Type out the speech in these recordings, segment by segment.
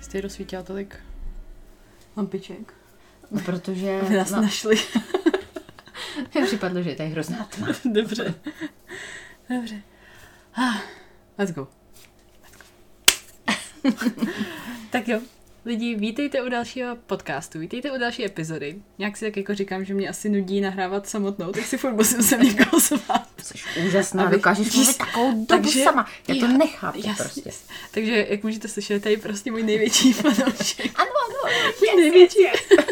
Jste rozsvítila tolik lampiček. Protože Aby nás no, našli. mi připadlo, že je tady hrozná tma. Dobře. Dobře. Ah, let's go. Let's go. tak jo, lidi, vítejte u dalšího podcastu, vítejte u další epizody. Nějak si tak jako říkám, že mě asi nudí nahrávat samotnou, tak si furt musím sem někoho zvát. Jsi úžasná, Abych- dokážeš mluvit takovou dobu Takže- sama. Já to nechápu jasně. prostě. Takže, jak můžete slyšet, tady prostě můj největší fanoušek. Ano, ano, Můj největší,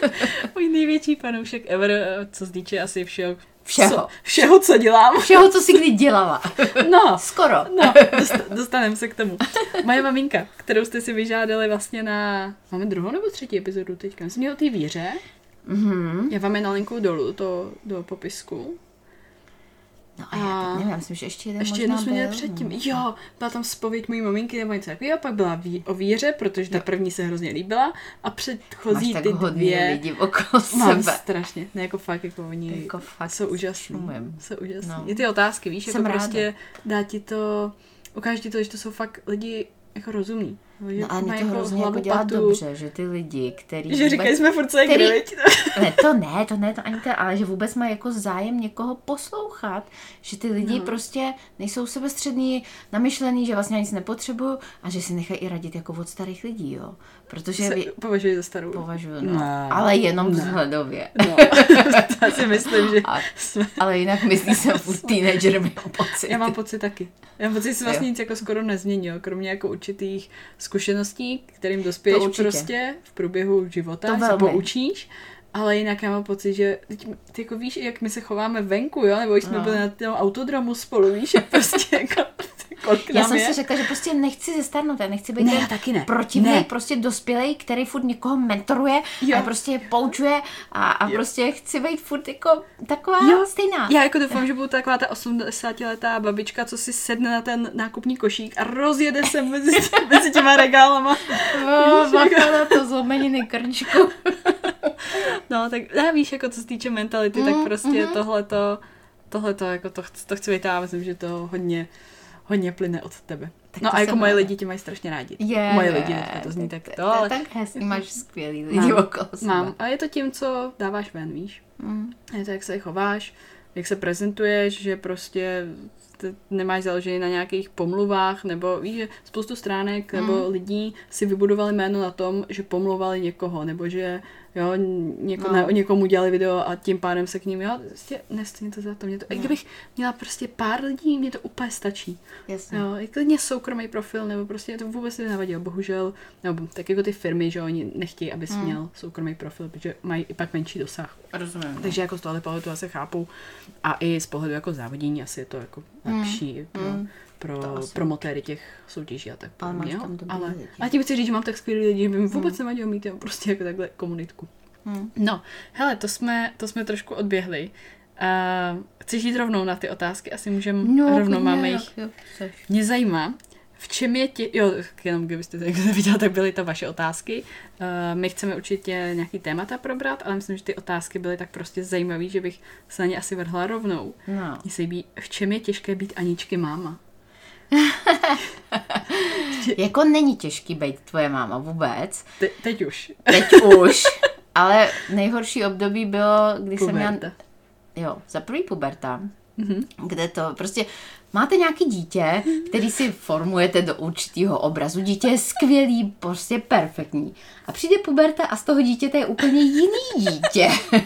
můj největší fanoušek ever, co se týče asi všeho. Všeho. Co, všeho, co dělám. Všeho, co jsi kdy dělala. No, Skoro. No, dost- dostaneme se k tomu. Moje maminka, kterou jste si vyžádali vlastně na... Máme druhou nebo třetí epizodu teďka? Myslím, o té víře. Mhm. Já vám je nalinku dolů to, do popisku. No a já A- teď nevím, já myslím, že ještě jeden Ještě jednu jsme měli předtím. Jo, byla tam spověď mojí maminky nebo něco takového, pak byla ví- o víře, protože ta první se hrozně líbila a Máš předchozí tak ty hodně dvě... lidí okolo Mám sebe. strašně, ne jako fakt, jako oni Jako fakt jsou úžasní. šumím. Jsou úžasní. No. I ty otázky, víš, Jsem jako ráda. prostě dá ti to, ukáže ti to, že to jsou fakt lidi jako rozumní. Že No a mě to hrozně jako dělá patu. dobře, že ty lidi, který Že říkají, jsme furt se který-? Ne, to ne, to ne, to ani to, ale že vůbec mají jako zájem někoho poslouchat, že ty lidi no. prostě nejsou sebestřední, namyšlený, že vlastně nic nepotřebují a že si nechají i radit jako od starých lidí, jo. Protože Se považuji za starou. považuji, no, Ne. ale jenom Ne. vzhledově. No, já si myslím, že A, jsme... ale jinak myslí jsem furt teenager, mám pocit. Já mám pocit taky. Já mám pocit, že se vlastně nic jako skoro nezměnilo, kromě jako určitých zkušeností, kterým dospěješ prostě v průběhu života, To se poučíš. Ale jinak já mám pocit, že ty jako víš, jak my se chováme venku, jo? Nebo jsme No. byli na tom autodromu spolu, víš, prostě jako, Já jsem je. si řekla, že prostě nechci zestárnout, já nechci být Ne, já taky ne. protivný, Ne. prostě dospělej, který furt někoho mentoruje Jo. a prostě je poučuje a, a Jo. prostě chci být furt jako taková Jo. stejná. Já jako doufám, že budu taková ta 80-letá babička, co si sedne na ten nákupní košík a rozjede se mezi, mezi těma regálama. No, bacha na to zlomeniny krčku. No, tak já víš, jako co se týče mentality, mm, tak prostě mm. tohleto, tohleto, jako to, chci- to chci vytáhnout, myslím, že to hodně, hodně plyne od tebe. Tak no a jako moje ráda. lidi tě mají strašně rádi. Je, moje lidi, to zní tak to, ale... Tak hezky, máš skvělý lidi Mám. okolo sebe. mám. A je to tím, co dáváš ven, víš? Mm. Je to, jak se chováš, jak se prezentuješ, že prostě nemáš založený na nějakých pomluvách, nebo víš, že spoustu stránek nebo Mm. lidí si vybudovali jméno na tom, že pomluvali někoho, nebo že jo, něko, No. ne, o někomu udělali video a tím pádem se k ním, jo, prostě nestojí to za to. Mě to, i kdybych měla prostě pár lidí, mě to úplně stačí. Jasně. Jo, i klidně soukromý profil, nebo prostě to vůbec mi nevadilo, bohužel, nebo tak jako ty firmy, že oni nechtějí, abys Mm. měl soukromý profil, protože mají i pak menší dosah. Rozumím. Takže jako z tohle pohledu asi chápu. A i z pohledu jako závodění asi je to jako Mm. lepší pro, Mm. Pro promotéry těch soutěží a tak podobně. Ale, ale tím chci říct, že mám tak skvělý lidi, že by mi vůbec nevadilo mít jenom prostě jako takhle komunitku. Mm. No, hele, to jsme, to jsme trošku odběhli. Uh, chceš jít rovnou na ty otázky? Asi můžeme No, rovnou, klidně, máme jich. Mě zajímá, v čem je ti... Jo, jenom kdybyste to někdo neviděl, tak byly to vaše otázky. Uh, my chceme určitě nějaký témata probrat, ale myslím, že ty otázky byly tak prostě zajímavé, že bych se na ně asi vrhla rovnou. No. Mně se líbí, v čem je těžké být Aničky máma? Jako není těžký být tvoje máma vůbec. Te, teď už. Teď už. Ale nejhorší období bylo, když jsem měla... Puberta. Jo, za prvý puberta. Mhm. Kde to prostě... Máte nějaký dítě, který si formujete do určitého obrazu. Dítě je skvělý, prostě perfektní. A přijde puberta a z toho dítěte je úplně jiný dítě.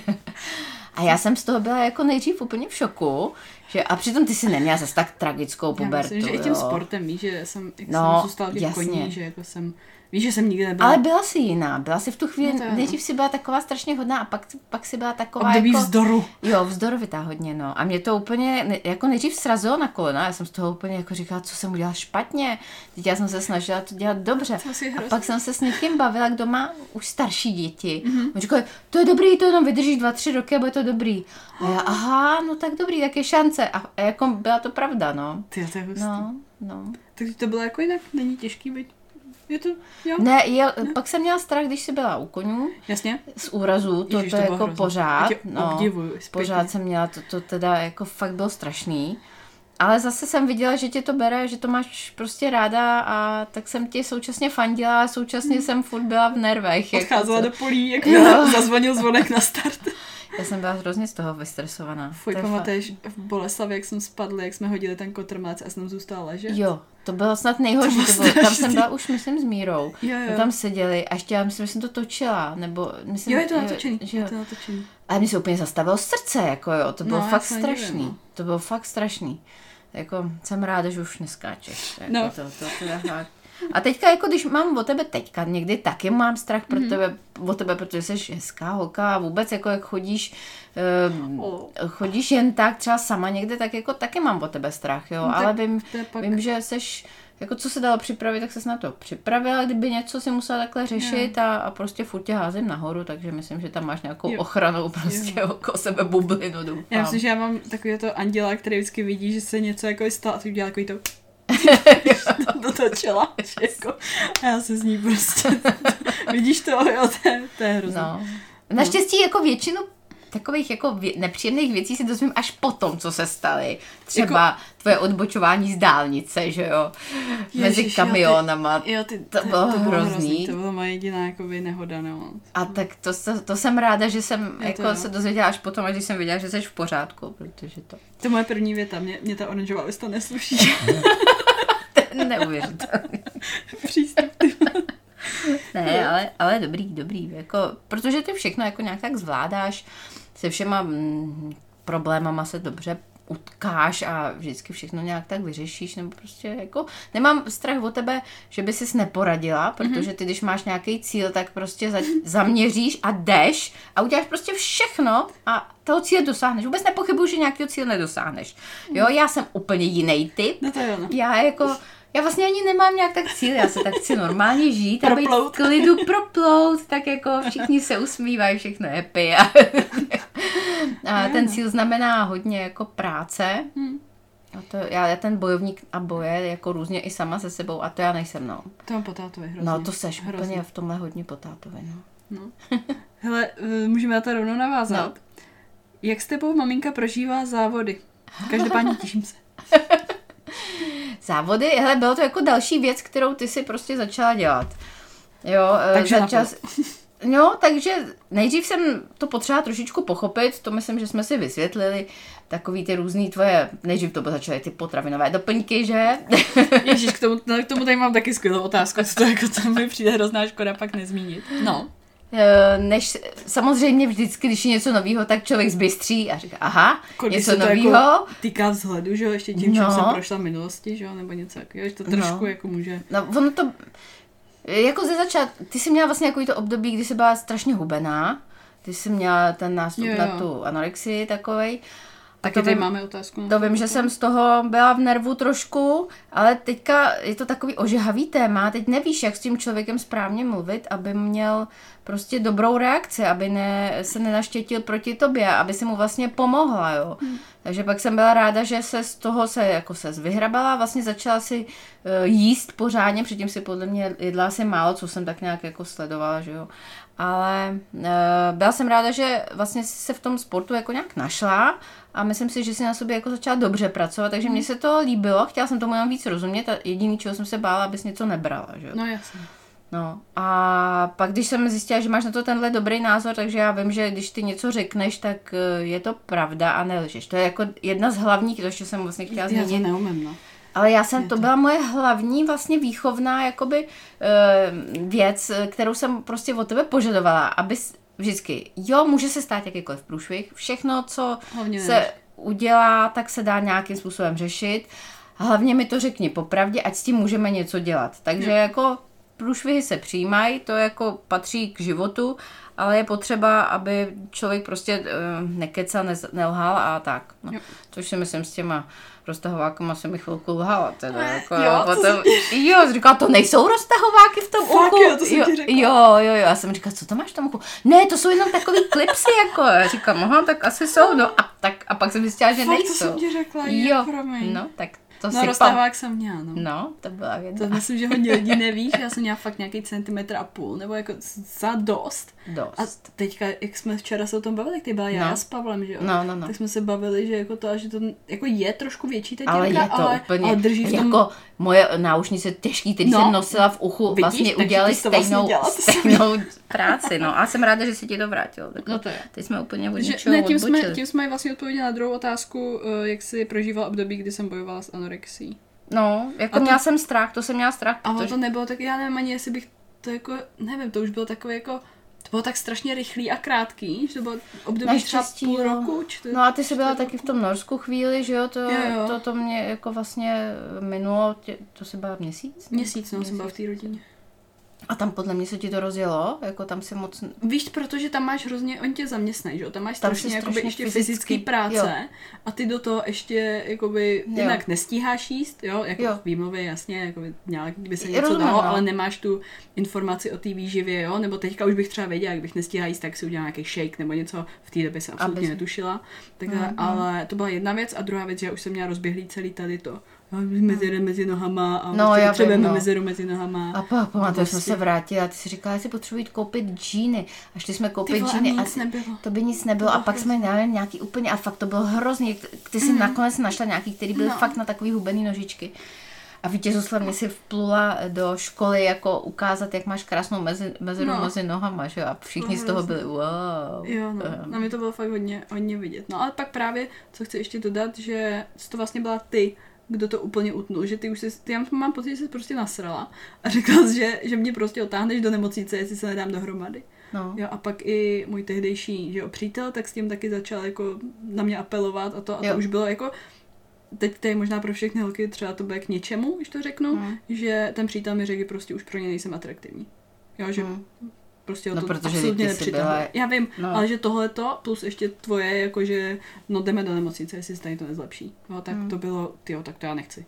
A já jsem z toho byla jako nejdřív úplně v šoku, že, a přitom ty si neměla zase tak tragickou Já pubertu. myslím, že i tím jo. sportem, víš, že jsem, jak No, jsem zůstala těch jasně. koní, že jako jsem, víš, že jsem nikdy nebyla Ale byla si jiná, byla si v tu chvíli, No nejdřív si byla taková strašně hodná a pak, pak si byla taková období jako... vzdoru. Jo, vzdorovitá hodně, no. A mě to úplně, jako nejdřív srazilo na kolena, já jsem z toho úplně jako říkala, co jsem udělala špatně. Teď já jsem se snažila to dělat dobře. To A pak jsem se s někým bavila, kdo má už starší děti. Mm-hmm. On říkal, to je dobrý, to jenom vydrží dva, tři roky a bude to dobrý. A já, aha, no tak dobrý, tak je šance. A, a jako byla to pravda, no. Ty, to je hustý. No, no. Takže to bylo jako jinak, není těžký být Je to, jo? Ne, je, pak jsem měla strach, když jsi byla u konňů Jasně? z úrazu, to, Ježiš, to, to jako hrozný. pořád. No, obdivuju zpětně. pořád jsem měla, to, to teda jako fakt bylo strašný. Ale zase jsem viděla, že tě to bere, že to máš prostě ráda a tak jsem ti současně fandila a současně jsem furt byla v nervech. jako Odcházela co- do polí, jak Jo. zazvonil zvonek na start. Já jsem byla hrozně z toho vystresovaná. Fuj, pamatuješ v Boleslavě, jak jsme spadli, jak jsme hodili ten kotrmelec a jsem zůstala ležet? Jo, to bylo snad nejhorší. To To bylo tam jsem byla už, myslím, s Mírou. Jo, jo. My tam seděli a ještě já myslím, že jsem to točila, nebo myslím, Jo, je to natočený. že Je to natočený. A mně se úplně zastavilo srdce, jako jo, to bylo No, fakt strašný. no. To bylo fakt strašný. Jako, jsem ráda, že už neskáčeš. Jako No. to, to, to, fakt. A teďka, jako když mám o tebe teďka, někdy taky mám strach pro Mhm. tebe, o tebe, protože jsi hezká holka a vůbec jako jak chodíš, uh, O. chodíš jen tak třeba sama někde, tak jako taky mám o tebe strach, jo, No, ale vím, pak- vím, že seš jako co se dalo připravit, tak se na to připravila, kdyby něco si musela takhle řešit a, a prostě furt tě házím nahoru, takže myslím, že tam máš nějakou Jo. ochranu prostě okolo sebe bublinu, doufám. Já myslím, že já mám takový to anděla, který vždycky vidí, že se něco jako stalo a ty udělá takový to do toho čela, že jako, a já se z ní prostě, vidíš to, jo, to je, to je hrozné. No. Naštěstí jako většinu takových jako vě- nepříjemných věcí si dozvím až potom, co se staly. Třeba jako... tvoje odbočování z dálnice, že jo? Mezi Ježiš, jo, ty- kamionama. Jo, ty, To bylo hrozný. To byla moje jediná jakoby, nehoda, no. A tak to, to, to jsem ráda, že jsem Je jako to jo. se dozvěděla až potom, až když jsem viděla, že jsi v pořádku, protože to To je moje první věta, mě, mě ta oranžová lista nesluší. neuvěřitelné. Přístup, ty. Ne, ale, ale dobrý, dobrý. Jako, protože ty všechno jako nějak tak zvládáš, se všema mm, problémama se dobře utkáš a vždycky všechno nějak tak vyřešíš, nebo prostě jako nemám strach o tebe, že by sis neporadila, protože ty, když máš nějaký cíl, tak prostě za, zaměříš a jdeš a uděláš prostě všechno a toho cíle dosáhneš. Vůbec nepochybuji, že nějakého cíle nedosáhneš. Jo, já jsem úplně jiný typ, No to jo, já jako, já vlastně ani nemám nějak tak cíl, já se tak chci normálně žít a být v klidu proplout, tak jako všichni se usmívají, všechno je happy a, a ten cíl znamená hodně jako práce. A to, já, já ten bojovník a boje jako různě i sama se sebou a to já nejsem, no. To mám potátovi hrozně. No to seš hrozně. úplně v tomhle hodně potátovi, no. No. Hele, eh, můžeme na to rovnou navázat. No. Jak s tebou maminka prožívá závody? Každopádně těším se. Závody, hele, bylo to jako další věc, kterou ty si prostě začala dělat. Jo, eh, Takže začala, No, takže nejdřív jsem to potřeba trošičku pochopit, to myslím, že jsme si vysvětlili, takový ty různý tvoje, nejdřív to začaly ty potravinové doplňky, že? Ježíš, k tomu, no, k tomu tady mám taky skvělou otázku, co to jako to mi přijde hrozná škoda pak nezmínit. No. Eh, Než samozřejmě vždycky, když je něco nového, tak člověk zbystří a říká, aha, když něco nového. Jako týká vzhledu, že jo, ještě tím, čím No. jsem prošla v minulosti, že jo, nebo něco takového, že to trošku No. jako může... No, ono to, jako ze začátku, ty jsi měla vlastně jako to období, kdy jsi byla strašně hubená, ty jsi měla ten nástup Jo, na jo. tu anorexii takovej. A Taky to tady vím- máme otázku. To vím, že jsem z toho byla v nervu trošku, ale teďka je to takový ožehavý téma. Teď nevíš, jak s tím člověkem správně mluvit, aby měl prostě dobrou reakci, aby ne, se nenaštětil proti tobě, aby si mu vlastně pomohla, jo. Hmm. Takže pak jsem byla ráda, že se z toho se jako se vyhrabala, vlastně začala si uh, jíst pořádně, předtím si podle mě jedla asi málo, co jsem tak nějak jako sledovala, že jo. Ale uh, byla jsem ráda, že vlastně jsi se v tom sportu jako nějak našla a myslím si, že si na sobě jako začala dobře pracovat, takže mně se to líbilo, chtěla jsem tomu jenom víc rozumět a jediný, čeho jsem se bála, abys něco nebrala, že. No jasně. No a pak, když jsem zjistila, že máš na to tenhle dobrý názor, takže já vím, že když ty něco řekneš, tak eh, je to pravda a nelžeš. To je jako jedna z hlavních, to ještě jsem vlastně chtěla Já to zmínit. neumím, no. Ale já jsem, to byla moje hlavní vlastně výchovná jakoby eh, věc, kterou jsem prostě od tebe požadovala, abys vždycky, jo, může se stát jakýkoliv průšvih, všechno, co Hlavně se nevíš. udělá, tak se dá nějakým způsobem řešit. Hlavně mi to řekni popravdě, ať s tím můžeme něco dělat. Takže Jo. jako průšvihy se přijímají, to jako patří k životu, ale je potřeba, aby člověk prostě uh, nekecal, nez- nelhal a tak. No. Jo. Což si myslím s těma roztahovákama se mi chvilku lhala. Teda, jako, Jo, jo, to potom, jo, jsi říkala, to nejsou roztahováky v tom Fakt uchu. jo, to jsem jo, ti řekla. jo, jo, jo, já jsem říkala, co to máš v tom uchu? Ne, to jsou jenom takový klipsy, jako. Já říkám, aha, tak asi jsou, no a, tak, a pak jsem zjistila, že Fakt, to nejsou. jsem ti řekla, jo, jo, promiň. no, tak To No si roztahák jsem měla, no. No, to byla věc. To myslím, že hodně lidí neví, že já jsem měla fakt nějaký centimetr a půl, nebo jako za dost. Dost. A teďka, jak jsme včera se o tom bavili, jak ty byla já No. s Pavlem, že jo? No, no, no. Tak jsme se bavili, že jako to, že to jako je trošku větší ta Ale je to ale, úplně, ale drží v tom... jako moje náušnice těžký, který No. jsem nosila v uchu, Vidíš, vlastně udělali vlastně stejnou, jsem stejnou práci, no. A jsem ráda, že se ti to vrátilo. Tak No to je. Teď jsme úplně od Že, ne, tím jsme, odbočili. tím jsme vlastně odpověděli na druhou otázku, eh, jak si prožíval období, kdy jsem bojovala s anorexií. No, jako A to- měla jsem strach, to jsem měla strach, A protože... to nebylo tak, já nevím ani, jestli bych to jako, nevím, to už bylo takové jako, to bylo tak strašně rychlý a krátký, že to bylo období třeba Naštěstí, půl jo. roku, čtyři, No a ty jsi byla taky v tom Norsku chvíli, že jo, to, Jo, jo. to, to mě jako vlastně minulo, tě, to se byla měsíc? měsíc, no, jsem byla v té rodině. A tam podle mě se ti to rozjelo, jako tam si moc... Víš, protože tam máš hrozně, on tě zaměstnají, že jo, tam máš Tam strašně, jakoby strašně ještě fyzicky- fyzický práce jo. a ty do toho ještě, jakoby, Jo. jinak nestíháš jíst, jo, jako Jo. výmluvy, jasně, jako nějak by se něco rozumím, dalo, no. ale nemáš tu informaci o té výživě, jo, nebo teďka už bych třeba věděla, jak bych nestíhala jíst, tak si udělala nějaký shake nebo něco, v té době jsem absolutně Abys- netušila, tak, Mhm. ale to byla jedna věc a druhá věc, že já už jsem měla rozběhlý celý tady to, jo, mezeru mezi nohama a No, prostě já potřebujeme no. mezeru mezi nohama. A pak pamatuju, jsme Prostě. se vrátili a ty si říkala, že si potřebuji koupit džíny. A šli jsme Ty koupit vole, džíny a nic nebylo. to by nic nebylo. A pak jsme, nevím, nějaký úplně, a fakt to bylo hrozný. Ty si nakonec našla nějaký, který byl. No. fakt na takový hubený nožičky. A vítězoslavně si vplula do školy jako ukázat, jak máš krásnou mezi, mezeru No. mezi nohama, že? A všichni No, z toho byli wow. Jo, no. Ehm. Na mě to bylo fakt hodně, hodně vidět. No ale pak právě, co chci ještě dodat, že to vlastně byla ty, kdo to úplně utnul, že ty už jsi, ty já mám pocit, že jsi prostě nasrala a řekla jsi, že, že mě prostě otáhneš do nemocnice, jestli se nedám dohromady. No. Jo, a pak i můj tehdejší že jo, přítel, tak s tím taky začal jako na mě apelovat a to, a to Jo. už bylo jako, teď to je možná pro všechny holky třeba to bude k něčemu, když to řeknu, Hmm. že ten přítel mi řekl, že prostě už pro ně nejsem atraktivní. Jo, že Hmm. Prostě ho No, to protože absolutně ty nepřitahuje. byla- Já vím, No. ale že tohleto plus ještě tvoje, jakože no jdeme do nemocnice, jestli se tady to nezlepší. No, tak Hmm. to bylo, tyjo, tak to já nechci.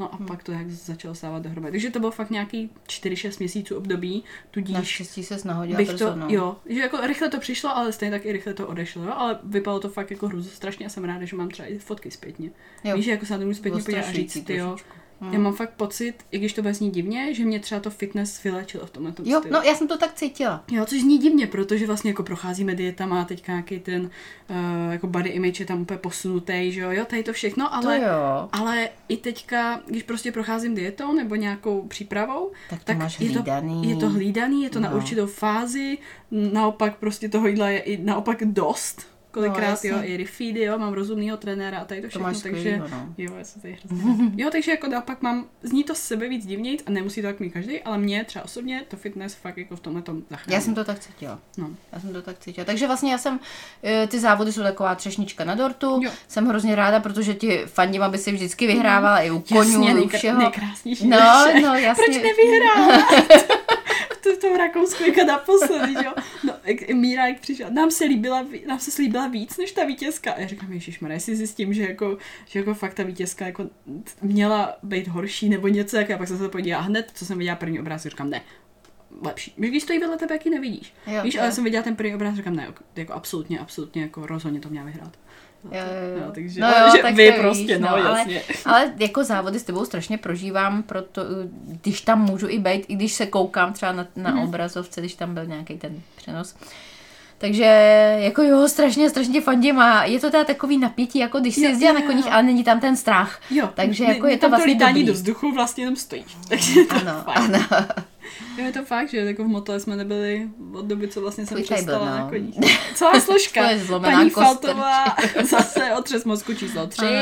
No a pak to jak začalo stávat dohromady. Takže to bylo fakt nějaký 4-6 měsíců období, tudíž Naštěstí se nahodila bych to, no. jo, že jako rychle to přišlo, ale stejně tak i rychle to odešlo, jo, ale vypadalo to fakt jako hruzo strašně a jsem ráda, že mám třeba i fotky zpětně. Jo. Víš, že jako se na to můžu zpětně podívat a říct, jo, trošičku. Hmm. já mám fakt pocit, i když to bude znít divně, že mě třeba to fitness vylečilo v tomhle tom Jo, stylu. no já jsem to tak cítila. Jo, což zní divně, protože vlastně jako procházíme dietama a teďka nějaký ten uh, jako body image je tam úplně posunutý, že jo, jo, tady to všechno, ale, to jo. ale i teďka, když prostě procházím dietou nebo nějakou přípravou, Tak to máš je, to, hlídaný. je to hlídaný, je to na No. určitou fázi, naopak prostě toho jídla je i naopak dost, kolikrát, No, jo, i refeedy, jo, mám rozumného trenéra a tady to To všechno, máš takže, skvělýho, no. jo, já jsem tady hrozně Jo, takže jako naopak mám, zní to sebe víc divnějc a nemusí to tak mít každý, ale mě třeba osobně to fitness fakt jako v tomhle tom zachrání. Já jsem to tak cítila. No. Já jsem to tak cítila. Takže vlastně já jsem, eh, ty závody jsou taková třešnička na dortu. Jo. Jsem hrozně ráda, protože ti fandím, by si vždycky vyhrávala i u konňů, Jasně, i u všeho. nejkrásnější No, no, jasně. Proč nevyhrál? to v tom Rakousku jako naposledy, jo? No, jak Míra, jak přišla, nám se, líbila, nám se slíbila víc než ta vítězka. A já říkám, ježišmarja, jestli zjistím, že jako, že jako fakt ta vítězka jako měla být horší nebo něco, jak já pak jsem se to podívala hned, co jsem viděla první obrázek, říkám, ne, lepší. Víš, Když stojí vedle tebe, jak ji nevidíš. Jo, Víš, jo. ale jsem viděla ten první obrázek, říkám, ne, jako absolutně, absolutně, jako rozhodně to měla vyhrát. No, Jo, jo, jo. No, takže, No jo, že tak vy prostě, víš, no, no, ale- jasně. Ale jako závody s tebou strašně prožívám, proto, když tam můžu i být, i když se koukám třeba na, na Mhm. obrazovce, když tam byl nějaký ten přenos. Takže jako jo, strašně, strašně tě fandím a je to teda takový napětí, jako když si jezdila jo, na koních, ale není tam ten strach. Jo, Takže jako ne- je to vlastně to lítání dobrý. do vzduchu vlastně jenom stojíš. Takže to Ano, fajn. ano. Jo, je to fakt, že jako v motole jsme nebyli od doby, co vlastně jsem přestala no. na koních. Celá složka. Paní. Faltová zase otřes mozku číslo tři.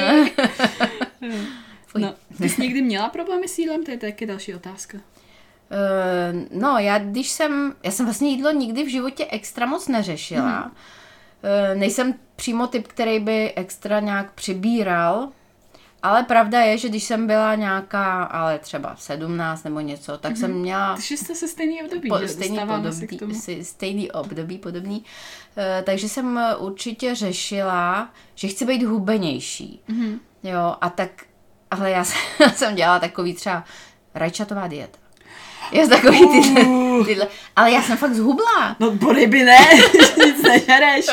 No, ty jsi někdy měla problémy s jídlem? To je taky další otázka. Uh, no, já když jsem, já jsem vlastně jídlo nikdy v životě extra moc neřešila. Mhm. Uh, nejsem přímo typ, který by extra nějak přibíral, ale pravda je, že když jsem byla nějaká, ale třeba 17 nebo něco, tak jsem měla Takže jste se stejný období, po, že? stejný, se k podobný, tomu. si, stejný období podobný. Uh, takže jsem eh, určitě řešila, že chci být hubenější. Mhm. Jo, a tak, ale já jsem, já jsem dělala takový třeba rajčatová dieta. Je takový tyhle, tyhle, ale já jsem fakt zhubla. No po ryby ne, nic nežereš.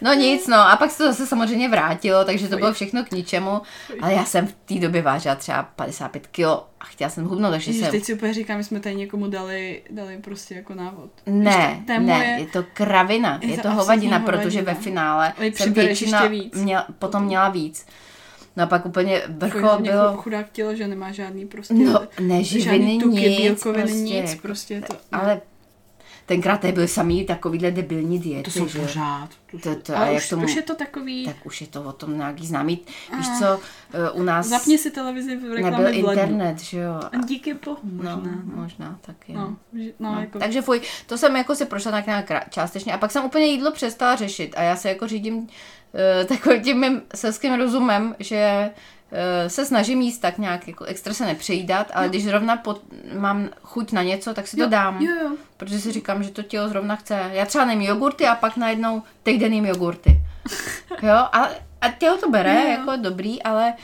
No nic, no a pak se to zase samozřejmě vrátilo, takže to bylo všechno k ničemu, ale já jsem v té době vážila třeba 55 kilo a chtěla jsem hubnout, takže Ježiš, jsem... teď si úplně říkám, my jsme tady někomu dali, dali prostě jako návod. Ne, Víš, to je ne, moje- je to kravina, Je je to hovadina, absolutní protože ve hovadina. finále jsem většina ještě víc. měl, potom měla víc. No a pak úplně vrchol bylo, chudák tělo, že nemá žádný prostě... no žádný tuky, nic, bílkoviny, prostě, nic, prostě to... ale tenkrát byly samý takovýhle debilní diety, to jsou že jo. pořád. To, To- a ale už, tomu- už je to takový... Tak už je to o tom nějaký známý. Víš co, eh, u nás Zapni si televizi v nebyl reklamě v lednu. internet, že jo. A díky bohu No, možná. No, možná taky. no, že- no, No, jako... Takže fuj, to jsem jako si prošla tak nějak částečně a pak jsem úplně jídlo přestala řešit a já se jako řídím uh, takovým tím mým selským rozumem, že se snažím jíst tak nějak, jako extra se nepřejídat, ale když zrovna pot, mám chuť na něco, tak si to jo, dám, Jo, jo. protože si říkám, že to tělo zrovna chce. Já třeba nejím jogurty a pak najednou týden jím jogurty. Jo, a, a tělo to bere, Jo, jo. jako dobrý, ale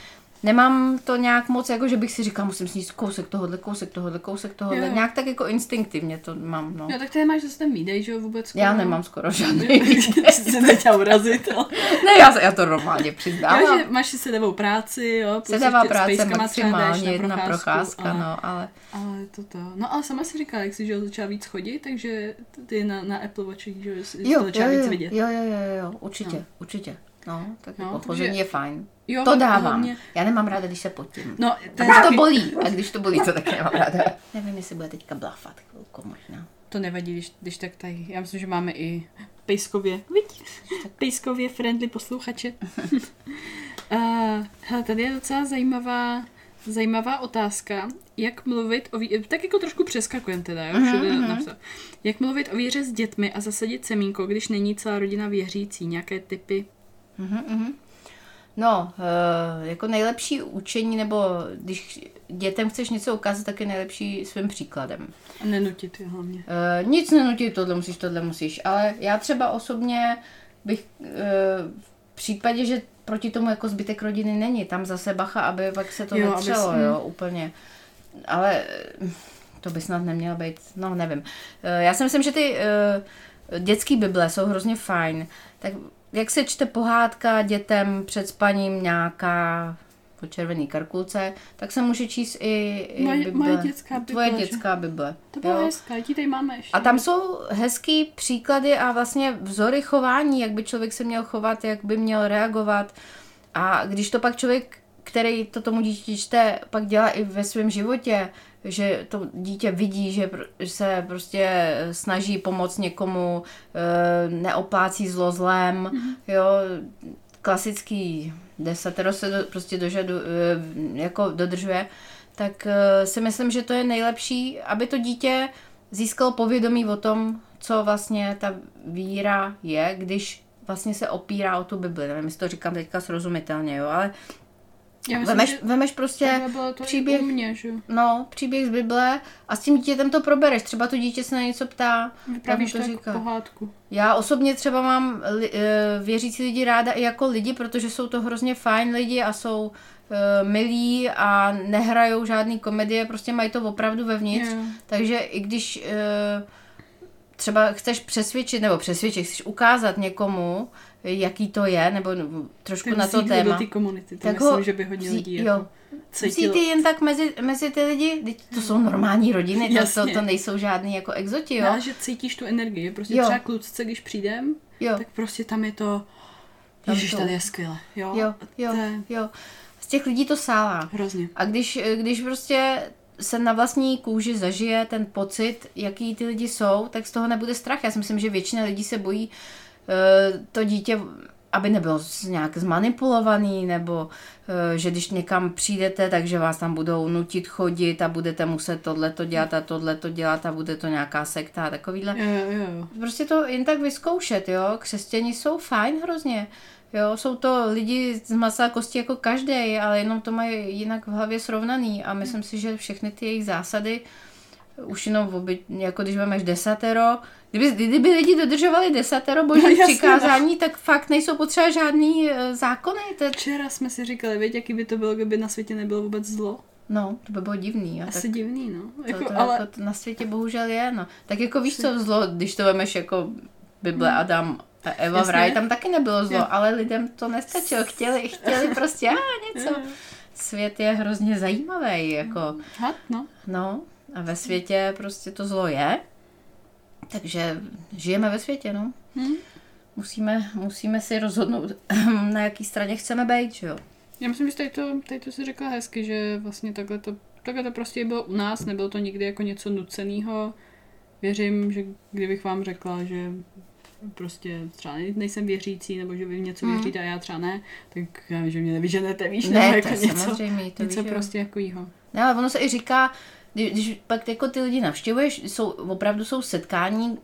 nemám to nějak moc, jako že bych si říkal, musím sníst kousek tohohle, kousek tohohle, kousek tohohle. Jo, jo. Nějak tak jako instinktivně to mám, no. Jo, tak ty máš zase ten výdej, že jo, vůbec skoro. Já nemám skoro žádný. Chci se nechtěla urazit, ale... ne, já, já to normálně přiznám. Jo, že máš si sedavou práci, jo. Sedavá práce maximálně na jedna procházku, procházka, ale, no, ale Ale to to. No ale sama si říkala, jak jsi že jo, začala víc chodit, takže ty na, na Apple Watchích, že jo, jsi jo, to jo, začala víc jo, vidět. jo, jo, jo, jo, určitě, No. určitě. No, tak No, jako takže- chození je fajn. Jo, To dávám. hlavně- Já nemám ráda, když se potím. No, to, když to bolí, a když to bolí, to taky nemám ráda. Nevím, jestli bude teďka blafat chvilku možná. to nevadí, když, když tak tady. Já myslím, že máme i pejskově, viď? Pejskově friendly posluchače. uh, hele, tady je docela zajímavá, zajímavá otázka. Jak mluvit o ví... Tak jako trošku přeskakujem teda, jo? Všude Mhm, napsat. Jak mluvit o víře s dětmi a zasadit semínko, když není celá rodina věřící? Nějaké typy? Mhm, mhm. No, eh, jako nejlepší učení, nebo když dětem chceš něco ukázat, tak je nejlepší svým příkladem. A nenutit je hlavně. Uh, nic nenutí, tohle musíš, tohle musíš, ale já třeba osobně bych uh, v případě, že proti tomu jako zbytek rodiny není, tam zase bacha, aby pak se to Jo, netřelo, jo, úplně. Ale eh, to by snad nemělo být, no nevím. Já si myslím, že ty dětský bible jsou hrozně fajn. Tak jak se čte pohádka dětem před spaním nějaká po červený karkulce, tak se může číst i, i Moje- Bible. moje dětská Tvoje Bible, že? dětská Bible. To bylo jo. hezké, ti tady máme ještě. A tam jsou hezký příklady a vlastně vzory chování, jak by člověk se měl chovat, jak by měl reagovat. A když to pak člověk, který to tomu dítě čte, pak dělá i ve svém životě, že to dítě vidí, že se prostě snaží pomoct někomu, eh, neoplácí zlo zlem, jo, klasický desatero se do, prostě dožadu, eh, jako dodržuje, tak eh, si myslím, že to je nejlepší, aby to dítě získalo povědomí o tom, co vlastně ta víra je, když vlastně se opírá o tu Bibli. Nevím, jestli to říkám teďka srozumitelně, jo, ale Já myslím, vemeš, že vemeš prostě to příběh- mě, že no, příběh z Bible a s tím dítětem to probereš. Třeba to dítě se na něco ptá, Vypravíš to jako říká. pohádku. Já osobně třeba mám li, eh, věřící lidi ráda i jako lidi, protože jsou to hrozně fajn lidi a jsou uh, milí a nehrajou žádný komedie, prostě mají to opravdu vevnitř. Jo. Takže i když uh, třeba chceš přesvědčit, nebo přesvědčit, chceš ukázat někomu, jaký to je, nebo trošku Tak na to do téma. té komunity, to Tak myslím, ho že by hodně lidí jo. jako cítilo. Vzít jen tak mezi, mezi ty lidi, to jsou normální rodiny, to, to, Jasně. to nejsou žádný jako exoti, jo. ale že cítíš tu energii, prostě Jo. třeba kluci, když přijdem, Jo, tak prostě tam je to, Tam ježiš, to- tady je skvěle, jo, jo, jo, je jo. Z těch lidí to sálá. hrozně. A když, když prostě se na vlastní kůži zažije ten pocit, jaký ty lidi jsou, tak z toho nebude strach. Já si myslím, že většina lidí se bojí uh, to dítě, aby nebylo nějak zmanipulovaný, nebo uh, že když někam přijdete, takže vás tam budou nutit chodit a budete muset tohleto dělat a tohleto dělat a bude to nějaká sekta a takovýhle. Jo, jo, jo. Prostě to jen tak vyzkoušet, jo. Křesťani jsou fajn hrozně. Jo, jsou to lidi z masa a kosti jako každý, ale jenom to mají jinak v hlavě srovnaný a myslím si, že všechny ty jejich zásady už jenom v oby, jako když máš desatero, kdyby, kdyby lidi dodržovali desatero boží No, no, jasně, přikázání, tak fakt nejsou potřeba žádný eh, zákony. To, je- Včera jsme si říkali, věď, jaký by to bylo, kdyby na světě nebylo vůbec zlo. no, to by bylo divný. Jo. Asi tak divný, no. to, Jako, to, ale jako, to na světě bohužel je. No. Tak jako víš co zlo, když to vemeš jako Bible Hmm. Adam A Eva Jasně. v ráji tam taky nebylo zlo, Jo. ale lidem to nestačilo. Chtěli, chtěli prostě a něco. Svět je hrozně zajímavý, jako, Had, no. no, a ve světě prostě to zlo je, takže žijeme ve světě, no. Hm. Musíme, musíme si rozhodnout, na jaký straně chceme být, že jo. Já myslím, že tady to, tady to si řekla hezky, že vlastně takhle to, takhle to prostě bylo u nás, nebylo to nikdy jako něco nuceného. Věřím, že kdybych vám řekla, že prostě třeba nej- nejsem věřící, nebo že vy něco Mm. věříte a já třeba ne, tak já vím, že mě nevyženete, víš, Ne, nebo to jako něco, to něco víš, jo. prostě jako jího. Ne, ale ono se i říká, když pak jako ty lidi navštěvuješ, jsou, opravdu jsou setkání,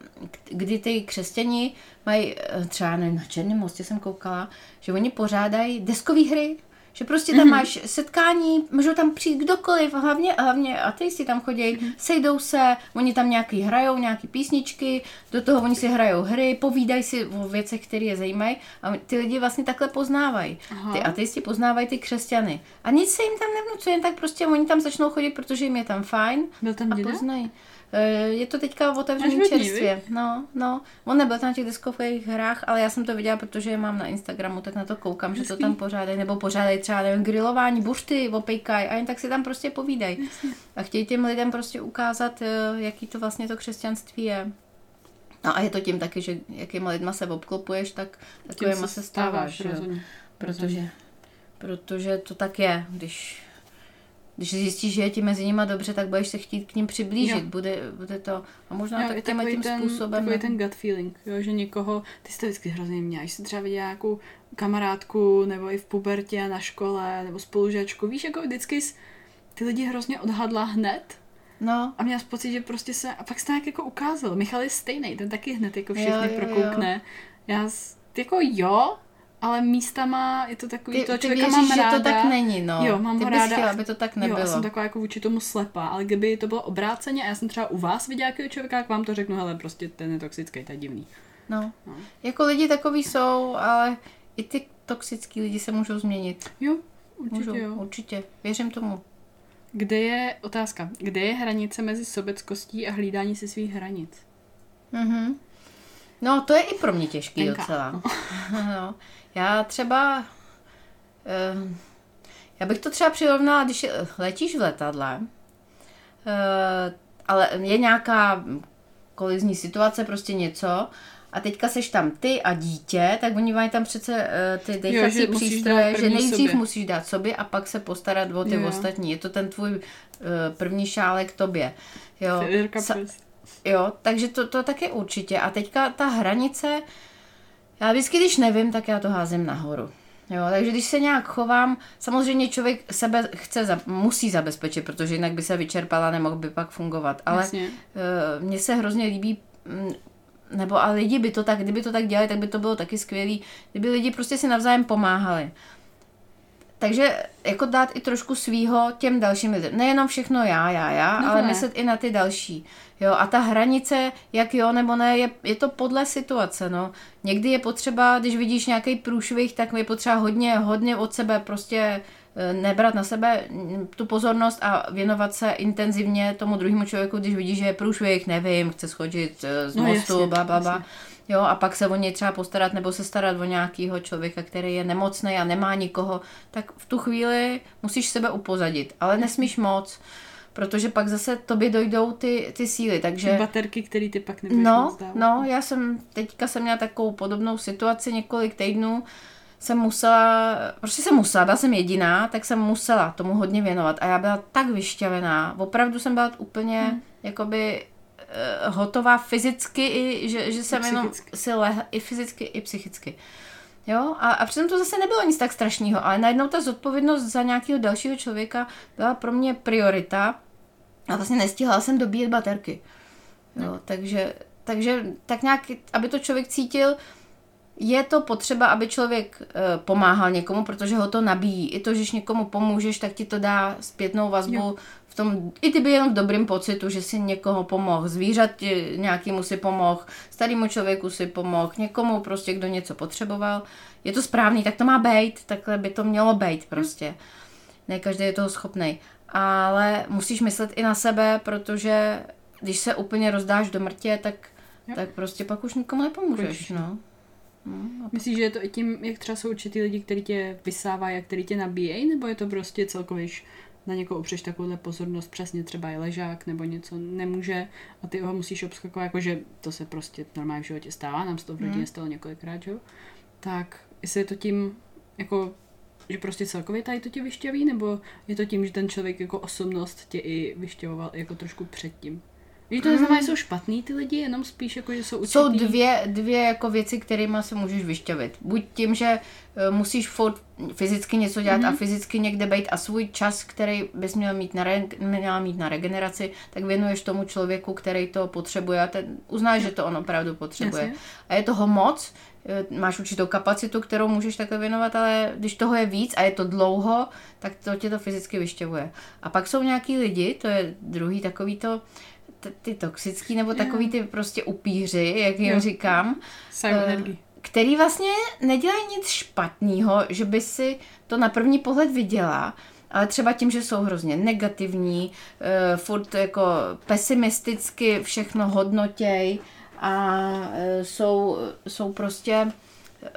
kdy ty křesťani mají, eh, třeba nevím, na Černém mostě jsem koukala, že oni pořádají deskové hry, že prostě tam máš setkání, můžou tam přijít kdokoliv, hlavně, hlavně ateisti tam chodí, sejdou se, oni tam nějaký hrajou, nějaký písničky, do toho oni si hrajou hry, povídají si o věcech, které je zajímají a ty lidi vlastně takhle poznávají. Aha. Ty ateisti poznávají ty křesťany. A nic se jim tam nevnucuje, jen tak prostě oni tam začnou chodit, protože jim je tam fajn Byl tam a děda? poznají. Eh, Je to teďka otevřený Až čerstvě. No, no. On nebyl tam na těch deskových hrách, ale já jsem to viděla, protože je mám na Instagramu, tak na to koukám, že to tam pořádají. Nebo pořádají třeba, nevím, grilování, buřty, opejkají a jen tak si tam prostě povídají. A chtějí těm lidem prostě ukázat, eh, jaký to vlastně to křesťanství je. No a je to tím taky, že jakýma lidma se obklopuješ, tak takovýma se stáváš. rozhodně. Protože, protože to tak je, když, když zjistíš, že je ti mezi nima dobře, tak budeš se chtít k ním přiblížit. Jo. Bude, bude to, a možná Jo, tak takový tím ten, způsobem. Takový ten gut feeling, jo, že někoho, ty jsi to vždycky hrozně měla, když jsi třeba viděla nějakou kamarádku, nebo i v pubertě, na škole, nebo spolužačku, víš, jako vždycky jsi ty lidi hrozně odhadla hned No, a měla jsi pocit, že prostě se, a pak se nějak jako ukázal, Michal je stejný, ten taky hned jako všechny Jo, jo, jo. prokoukne. Já s- jako jo, ale místama je to takový, ty, ty člověka věříš, mám že ráda. to tak není, no. Jo, mám ty ho bys ráda. chtěla, aby to tak nebylo. Jo, já jsem taková jako vůči tomu slepá, ale kdyby to bylo obráceně a já jsem třeba u vás viděla nějakého člověka, jak vám to řeknu, hele, prostě ten je toxický, to je divný. no. No. Jako lidi takový jsou, ale i ty toxický lidi se můžou změnit. Jo, určitě Můžou, jo. určitě. Věřím tomu. Kde je, otázka, kde je hranice mezi sobeckostí a hlídání si svých hranic? Mhm. No, to je i pro mě těžký Tenká. docela. no. Já třeba... Uh, já bych to třeba přirovnala, když letíš v letadle, uh, ale je nějaká kolizní situace, prostě něco, a teďka seš tam ty a dítě, tak oni mají tam přece uh, ty dechací musíš přístroje, že nejdřív sobě. musíš dát sobě a pak se postarat o ty Jo. ostatní. Je to ten tvůj uh, první šálek tobě. Jo. Federka Sa-. Jo, takže to, to taky určitě. A teďka ta hranice, já vždycky, když nevím, tak já to házím nahoru. Jo, takže když se nějak chovám, samozřejmě člověk sebe chce, musí zabezpečit, protože jinak by se vyčerpala, nemohl by pak fungovat. Ale Jasně. uh, mně se hrozně líbí, mm, nebo a lidi by to tak, kdyby to tak dělali, tak by to bylo taky skvělý, kdyby lidi prostě si navzájem pomáhali. Takže jako dát i trošku svýho těm dalším lidem. Nejenom všechno já, já, já, No ale ne. myslet i na ty další. Jo, a ta hranice, jak jo nebo ne, je, je to podle situace, no. Někdy je potřeba, když vidíš nějaký průšvih, tak je potřeba hodně, hodně od sebe prostě eh, nebrat na sebe mm, tu pozornost a věnovat se intenzivně tomu druhému člověku, když vidíš, že je průšvih, nevím, chce schodit eh, z No, mostu, jasně, bla, bla, bla. jasně. Jo, a pak se o něj třeba postarat nebo se starat o nějakého člověka, který je nemocný a nemá nikoho, tak v tu chvíli musíš sebe upozadit, ale nesmíš moc, protože pak zase tobě dojdou ty, ty síly, takže... Baterky, který ty pak nebudeš No, no, já jsem, teďka jsem měla takovou podobnou situaci několik týdnů, jsem musela, prostě jsem musela, byla jsem jediná, tak jsem musela tomu hodně věnovat. A já byla tak vyšťavená, opravdu jsem byla úplně, hmm. jakoby eh, hotová fyzicky, i, že, že jsem jenom si lehla, i fyzicky, i psychicky. Jo, a, a přitom to zase nebylo nic tak strašného, ale najednou ta zodpovědnost za nějakého dalšího člověka byla pro mě priorita a vlastně nestihla jsem dobíjet baterky. Jo, takže, takže tak nějak, aby to člověk cítil, je to potřeba, aby člověk e, pomáhal někomu, protože ho to nabíjí. I to, že někomu pomůžeš, tak ti to dá zpětnou vazbu Jo. Tom, i ty by jenom v dobrým pocitu, že si někoho pomohl, zvířat nějakému si pomohl, starému člověku si pomohl, někomu prostě, kdo něco potřeboval. Je to správný, tak to má být, takhle by to mělo být prostě. Ne každý je toho schopný. Ale musíš myslet i na sebe, protože když se úplně rozdáš do mrtě, tak, Jo. tak prostě pak už nikomu nepomůžeš, no. Hmm, Myslíš, že je to i tím, jak třeba jsou určitý lidi, kteří tě vysávají a kteří tě nabíjejí, nebo je to prostě celkově, na někoho upřeš takovouhle pozornost, přesně třeba je ležák nebo něco nemůže a ty ho musíš obskakovat, jakože to se prostě normálně v životě stává, nám se to v rodině stalo několikrát, že jo? Tak jestli je to tím, jako že prostě celkově tady to tě vyšťaví, nebo je to tím, že ten člověk jako osobnost tě i vyšťavoval jako trošku předtím? Že to neznamená, že jsou špatný ty lidi, jenom spíš jako, že jsou určitý... Jsou dvě, dvě jako věci, kterými se můžeš vyšťavit. Buď tím, že eh, musíš furt fyzicky něco dělat mm-hmm. a fyzicky někde být a svůj čas, který bys měl mít na, re, měla mít na regeneraci, tak věnuješ tomu člověku, který to potřebuje a ten uznáš, že to on opravdu potřebuje. Jasně. A je toho moc, eh, máš určitou kapacitu, kterou můžeš takhle věnovat, ale když toho je víc a je to dlouho, tak to tě to fyzicky vyšťavuje. A pak jsou nějaký lidi, to je druhý takový to, ty toxický, nebo takový ty prostě upíři, jak jim Jo. říkám, eh, který vlastně nedělají nic špatného, že by si to na první pohled viděla, ale třeba tím, že jsou hrozně negativní, uh, furt jako pesimisticky všechno hodnotěj a uh, jsou, jsou prostě eh,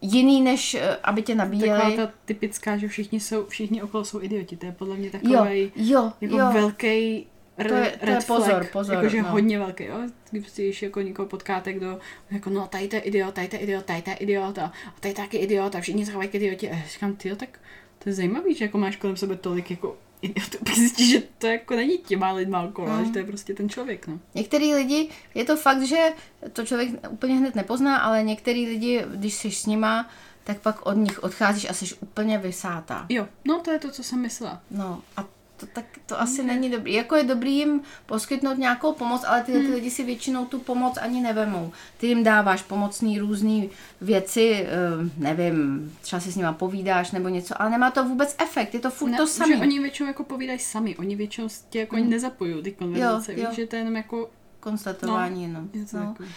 jiný, než aby tě Taková nabíjeli. ta typická, že všichni, jsou, všichni okolo jsou idioti. To je podle mě Jo, takový jo, jako jo. velký To je- to je pozor, flag, pozor, Jakože no. hodně velký, jo. Když prostě, jako někoho potkáte, kdo jako no tady to je idiot, tady to je idiot, tady to je idiot a tady taky idiot a všichni se chovají k idioti. A já říkám, ty tak to je zajímavý, že jako máš kolem sebe tolik jako idiotů. Pak zjistíš, že to jako není těma lidma okolo, Mm. ale že to je prostě ten člověk, no. Některý lidi, je to fakt, že to člověk úplně hned nepozná, ale některý lidi, když jsi s nima, tak pak od nich odcházíš a jsi úplně vysátá. Jo, no to je to, co jsem myslela. No a to, tak to asi není dobrý. Jako je dobrý jim poskytnout nějakou pomoc, ale Hmm. ty lidi si většinou tu pomoc ani nevemou. Ty jim dáváš pomocný různé věci, eh, nevím, třeba si s nima povídáš nebo něco, ale nemá to vůbec efekt, je to furt Ne, to samé. oni většinou jako povídají sami, oni většinou tě jako mm. nezapojují ty konverzace, Jo, víš, jo. že to je jenom jako Konstatování, no. něco no. takového.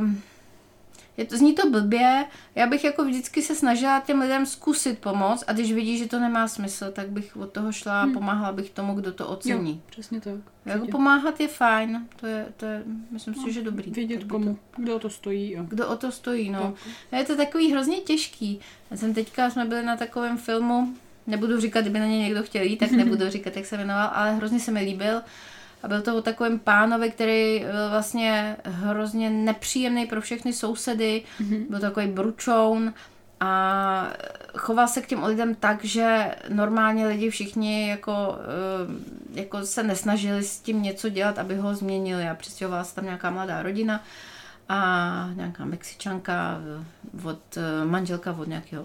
Um, je to, zní to blbě, já bych jako vždycky se snažila těm lidem zkusit pomoct a když vidí, že to nemá smysl, tak bych od toho šla a pomáhala bych tomu, kdo to ocení. Jo, přesně tak. Jako určitě. pomáhat je fajn, to je, to je myslím si, že dobrý. Vědět Tak komu, kdo o to stojí. Jo. To, kdo o to stojí, no. Je to takový hrozně těžký. Já jsem teďka, jsme byli na takovém filmu, nebudu říkat, kdyby na ně někdo chtěl jít, tak nebudu říkat, jak se jmenoval, ale hrozně se mi líbil. A byl to o takovém pánovi, který byl vlastně hrozně nepříjemný pro všechny sousedy. Byl to takový bručoun a choval se k těm lidem tak, že normálně lidi všichni jako, eh, jako se nesnažili s tím něco dělat, aby ho změnili. A přistěhovala se tam nějaká mladá rodina a nějaká Mexičanka eh, od eh, manželka od nějakého,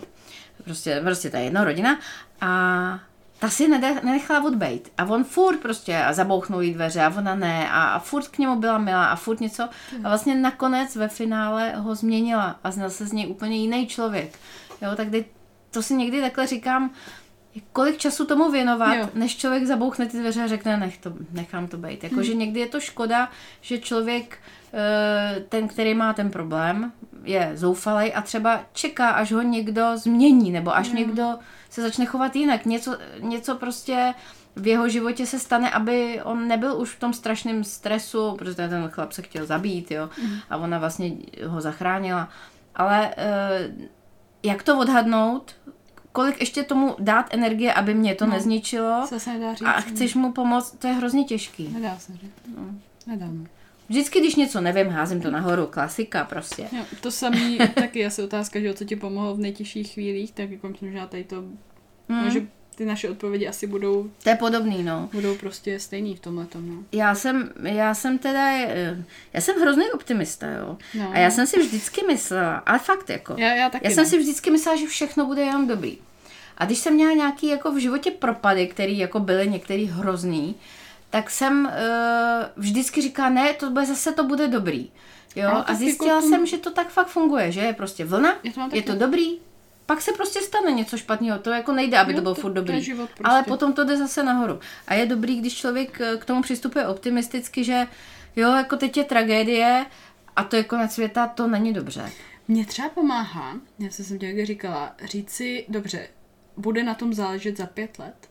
prostě, prostě ta jedna rodina. A ta si nenechala odbejt. A on furt prostě a zabouchnul jí dveře a ona ne a, a furt k němu byla milá a furt něco. A vlastně nakonec ve finále ho změnila a znal se z něj úplně jiný člověk. Jo, tak to si někdy takhle říkám, kolik času tomu věnovat, Jo. než člověk zabouchne ty dveře a řekne, nech to, nechám to být. Jakože Hmm. někdy je to škoda, že člověk, eh, ten, který má ten problém, je zoufalej a třeba čeká, až ho někdo změní, nebo až Jo. někdo se začne chovat jinak. Něco, něco prostě v jeho životě se stane, aby on nebyl už v tom strašném stresu, protože ten chlap se chtěl zabít, jo, Mhm. a ona vlastně ho zachránila. Ale eh, jak to odhadnout, kolik ještě tomu dát energie, aby mě to No. no. nezničilo Se zase nedá říct. a chceš mu pomoct, to je hrozně těžký. Nedá se říct. No. Nedá. no. Vždycky, když něco nevím, házím to nahoru, klasika prostě. Jo, to samý taky asi otázka, že co ti pomohlo v nejtěžších chvílích, tak jako na tady to, Mm. no, že ty naše odpovědi asi budou, To je podobný, no. budou prostě stejný v tomhle no. Já jsem, já jsem teda, eh, já jsem hrozný optimista, jo. no. A já jsem si vždycky myslela, ale fakt jako, já, já taky já jsem no. si vždycky myslela, že všechno bude jenom dobrý. A když jsem měla nějaký jako v životě propady, které jako byly některý hrozný, tak jsem uh, vždycky říkala, ne, to bude, zase to bude dobrý. Jo, a zjistila jako jsem, že to tak fakt funguje, že je prostě vlna, to je to dobrý, pak se prostě stane něco špatného. To jako nejde, aby Jo, to bylo to- furt dobrý. život prostě. Ale potom to jde zase nahoru. A je dobrý, když člověk eh, k tomu přistupuje optimisticky, že jo, jako teď je tragédie a to je konec světa, to není dobře. Mně třeba pomáhá, já jsem si říkala, říct si, dobře, bude na tom záležet za pět let.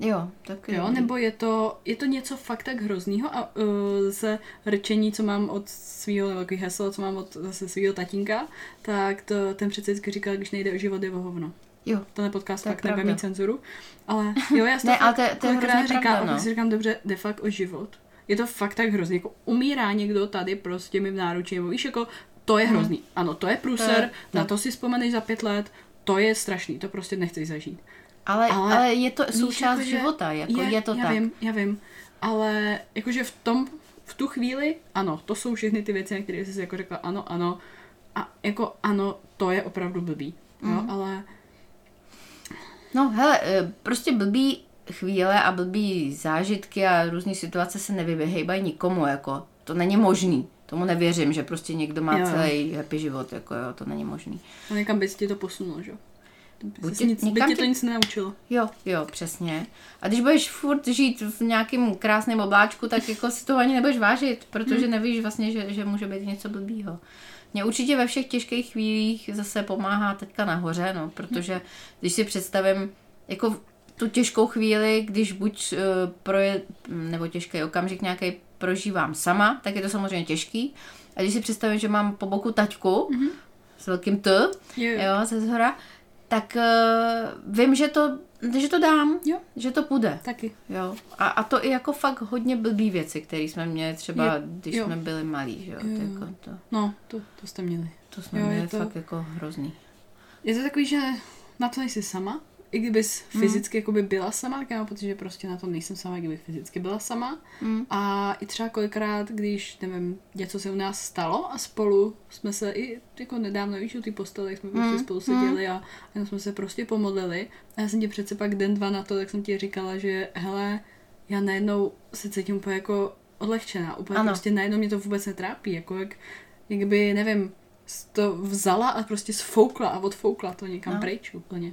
Jo, tak Jo, nebo je to, je to něco fakt tak hroznýho a uh, ze rčení, co mám od svého, nebo takový heslo, co mám od zase svého tatínka, tak to, ten přece vždycky říkal, když nejde o život, je o hovno. Jo, Tenhle podcast To fakt nebude mít cenzuru, ale jo, já si to Ne, ale to je- to je hrozně říkám, pravda, no. si říkám, dobře, jde fakt o život. Je to fakt tak hrozný, jako umírá někdo tady prostě mi v náručí, nebo víš, jako to je hrozný. Ano, to je průser, To je- na no. to si vzpomeneš za pět let, to je strašný, to prostě nechceš zažít. Ale, ale, Ale je to součást jakože života, jako je, je to já tak. vím, já vím, ale jakože v tom, v tu chvíli, ano, to jsou všechny ty věci, na které jsi si jako řekla ano, ano, a jako ano, to je opravdu blbý, jo, Mhm. ale No hele, eh, prostě blbý chvíle a blbý zážitky a různé situace se nevyhejbají nikomu, jako to není možný. Tomu nevěřím, že prostě někdo má Jo. celý happy život, jako jo, to není možný. a někam by tě to posunulo, že Buď tě- nic, někam tě to nic nenaučilo. Jo, jo, přesně. A když budeš furt žít v nějakém krásném obláčku, tak jako si toho ani nebudeš vážit, protože nevíš vlastně, že, že může být něco blbýho. Mě určitě ve všech těžkých chvílích zase pomáhá teďka nahoře, no, protože když si představím, jako tu těžkou chvíli, když buď uh, proje, nebo těžký okamžik nějaký prožívám sama, tak je to samozřejmě těžký. A když si představím, že mám po boku taťku mm-hmm. s velkým T, Jo, jo. jo, ze zhora, tak uh, vím, že to, že to dám, Jo. že to půjde. Taky. Jo. A, a to i jako fakt hodně blbý věci, které jsme měli třeba, Je- když jo. jsme byli malí, že jo. Jo. To, jako to, No, to, to jste měli. to jsme Jo, je měli to- fakt jako hrozný. Je to takový, že na to nejsi sama, i kdybys Hmm. fyzicky jakoby byla sama, tak já mám pocit, že prostě na to nejsem sama, kdyby fyzicky byla sama. Mm. A i třeba kolikrát, když, nevím, něco se u nás stalo a spolu jsme se i jako nedávno, víš, u té postele, jak jsme prostě Mm, spolu seděli a jenom jsme se prostě pomodlili. A já jsem ti přece pak den, dva na to, tak jsem ti říkala, že hele, já najednou se cítím úplně jako odlehčená, úplně Ano. prostě najednou mě to vůbec netrápí, jako jak, jak by, nevím, to vzala a prostě sfoukla a odfoukla to někam no. pryč úplně.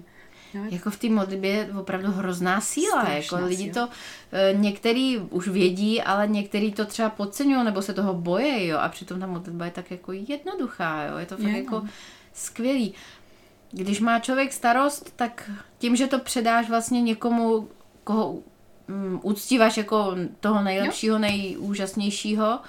Jo, Jako v té modlitbě je opravdu hrozná síla. Strašná jako lidi síla. to, e, některý už vědí, ale některý to třeba podceňují nebo se toho bojí, jo. A přitom ta modlitba je tak jako jednoduchá, jo. Je to fakt Je, no. jako skvělý. Když má člověk starost, tak tím, že to předáš vlastně někomu, koho mm, uctíváš jako toho nejlepšího, nejúžasnějšího,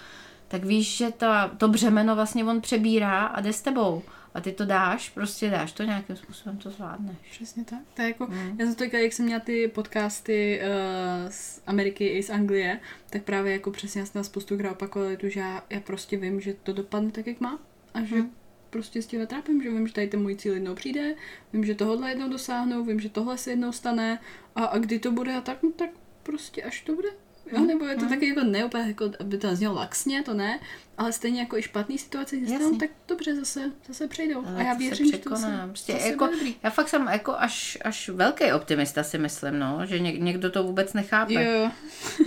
tak víš, že ta, to břemeno vlastně on přebírá a jde s tebou. A ty to dáš, prostě dáš to nějakým způsobem, to zvládneš. Přesně tak. To je jako, Mm. já jsem to říkala, jak jsem měla ty podcasty uh, z Ameriky i z Anglie, tak právě jako přesně já jsem tam spoustu krát opakovala tu, že já, já prostě vím, že to dopadne tak, jak má a že Mm. prostě s tím netrápím, že vím, že tady ten můj cíl jednou přijde, vím, že tohle jednou dosáhnu, vím, že tohle se jednou stane a, a kdy to bude a tak, no tak prostě až to bude. Jo, Mm, nebo je to mm. taky jako ne úplně, jako, aby to znělo laxně, to ne, ale stejně jako i špatný situace, Jasně. stanou, tak dobře zase, zase přejdou. Ale a já se věřím, že to zase, Prostě zase jako, dobrý. já fakt jsem jako až, až velký optimista si myslím, no, že něk, někdo to vůbec nechápe, Jo,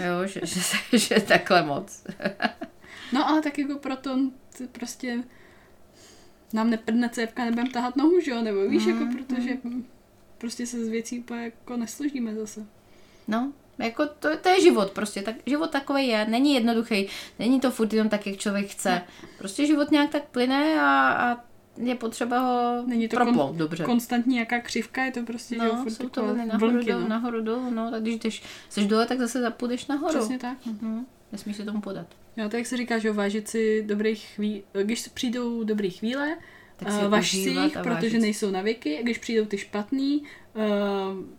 jo. že, že, se- že takhle moc. No ale tak jako proto prostě nám neprdne cévka, nebudem tahat nohu, že jo, nebo víš, Mhm, jako protože prostě se z věcí úplně jako nesložíme zase. No, jako to, to je život prostě, tak život takový je, není jednoduchý, není to furt jenom tak, jak člověk chce. Prostě život nějak tak plyne a, a je potřeba ho Není to proplout dobře. Konstantní nějaká křivka, je to prostě, že jo, No, furt jsou to vlny nahoru, vlnky, dolů, no. nahoru, dolů, no, tak když jdeš, jsi dole, tak zase zapůjdeš nahoru. Přesně tak. No. No, nesmíš se tomu podat. Jo, tak jak se říká, že vážit si dobrých chvíle, když přijdou dobré chvíle, Tak tak si važ si jich, protože nejsou na věky, když přijdou ty špatný, uh,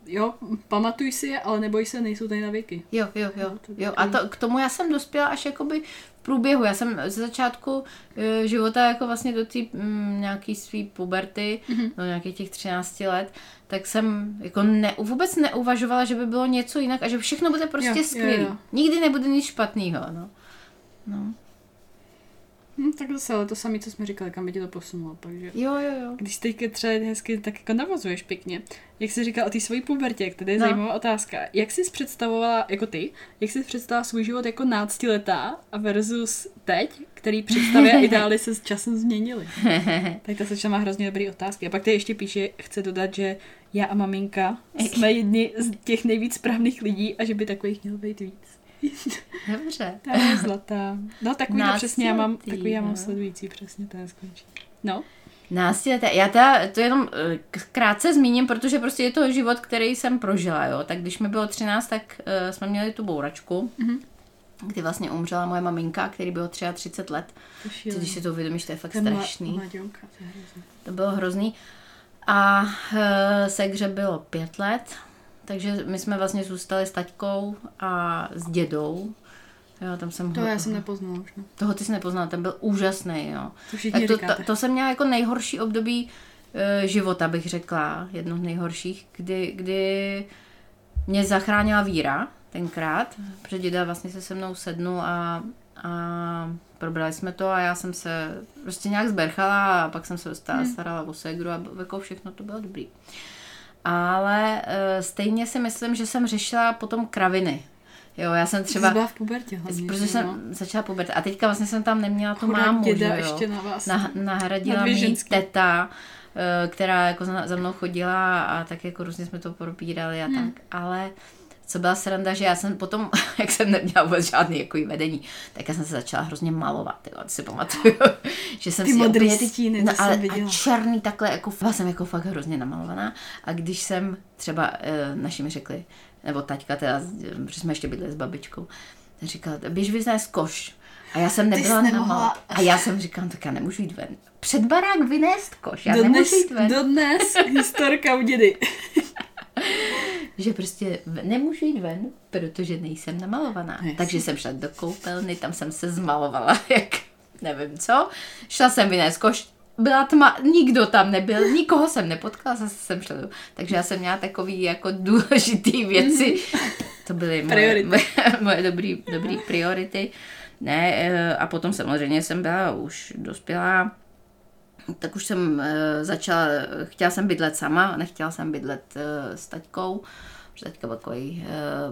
jo, pamatuj si je, ale neboj se, nejsou tady na věky. Jo, jo, jo. No, to jo. A to, k tomu já jsem dospěla až jakoby v průběhu. Já jsem ze začátku e, života jako vlastně do té mm, nějaký svý puberty, Mhm. mm-hmm. do nějakých těch 13 let, tak jsem jako ne, vůbec neuvažovala, že by bylo něco jinak a že všechno bude prostě Jo, skvělé. Nikdy nebude nic špatného. No. No. Hm, tak zase, ale to samé, co jsme říkali, kam by tě to posunulo, takže... Jo, jo, jo. Když teďka třeba hezky tak jako navazuješ pěkně, jak jsi říkal o té svojí pubertě, jak tady je No. zajímavá otázka. Jak jsi představovala, jako ty, jak jsi představovala svůj život jako náctiletá a versus teď, který představy a ideály se s časem změnily? tak ta sečna má hrozně dobrý otázky. A pak tady ještě píše, chce dodat, že já a maminka jsme jedni z těch nejvíc správných lidí a že by takových mělo být víc. Dobře. Ta je zlatá. No takový to přesně, já mám, takový já mám no. sledující přesně, ten skončí. No, Náctileté. Já teda to jenom eh, krátce zmíním, protože prostě je to život, který jsem prožila, jo. Tak když mi bylo 13, tak uh, jsme měli tu bouračku, mm-hmm. kdy vlastně umřela moje maminka, který bylo 33 let. Šílený. když si to uvědomíš, to je fakt mla- strašný. mladionka, to je hrozný. To bylo hrozný. A uh, segře bylo pět let, takže my jsme vlastně zůstali s taťkou a s dědou. Jo, tam jsem To ho, já jsem nepoznala už, no. toho ty jsi nepoznal, ten byl úžasný, jo. To Tak to, to, to jsem měla jako nejhorší období e, života, bych řekla, jedno z nejhorších, kdy, kdy mě zachránila víra tenkrát, protože děda vlastně se se mnou sednul a, a probrali jsme to a já jsem se prostě nějak zberchala a pak jsem se starala, starala o segru a jako všechno to bylo dobrý. Ale e, stejně si myslím, že jsem řešila potom kraviny. Jo, já jsem Třeba... Jsi byla v pubertě hlavně. Protože že jsem no? začala pubertát. A teďka vlastně jsem tam neměla tu Chudák mámu, že jo? ještě na vás. Na, Na nahradila mi ženský. teta, eh, která jako za, za mnou chodila a tak jako různě jsme to probírali a Hmm. tak. Ale co byla sranda, že já jsem potom, jak jsem neměla vůbec žádný jako vedení, tak já jsem se začala hrozně malovat, jo, si pamatuju, že jsem Ty si modrý úplně- stíny, no, jsem ale, viděla. A černý takhle, jako byla jsem jako fakt hrozně namalovaná a když jsem třeba e, naši mi řekli, nebo taťka teda, protože jsme ještě bydli s babičkou, tak říkala, běž vyznést koš. A já jsem nebyla nemohla. A já jsem říkala, tak já nemůžu jít ven. Před barák vynést koš, já Dodnes, nemůžu jít ven. dodnes historka u dědy. že prostě nemůžu jít ven, protože nejsem namalovaná. Jasně. Takže jsem šla do koupelny, tam jsem se zmalovala, jak nevím co. Šla jsem vynést koš, byla tma, nikdo tam nebyl, nikoho jsem nepotkala, zase jsem šla do... Takže já jsem měla takový jako důležitý věci. To byly moje, Priority. moje, moje dobrý, dobrý priority. Ne, eh, a potom samozřejmě jsem byla už dospělá, tak už jsem uh, začala, chtěla jsem bydlet sama, nechtěla jsem bydlet uh, s taťkou, protože taťka byl takový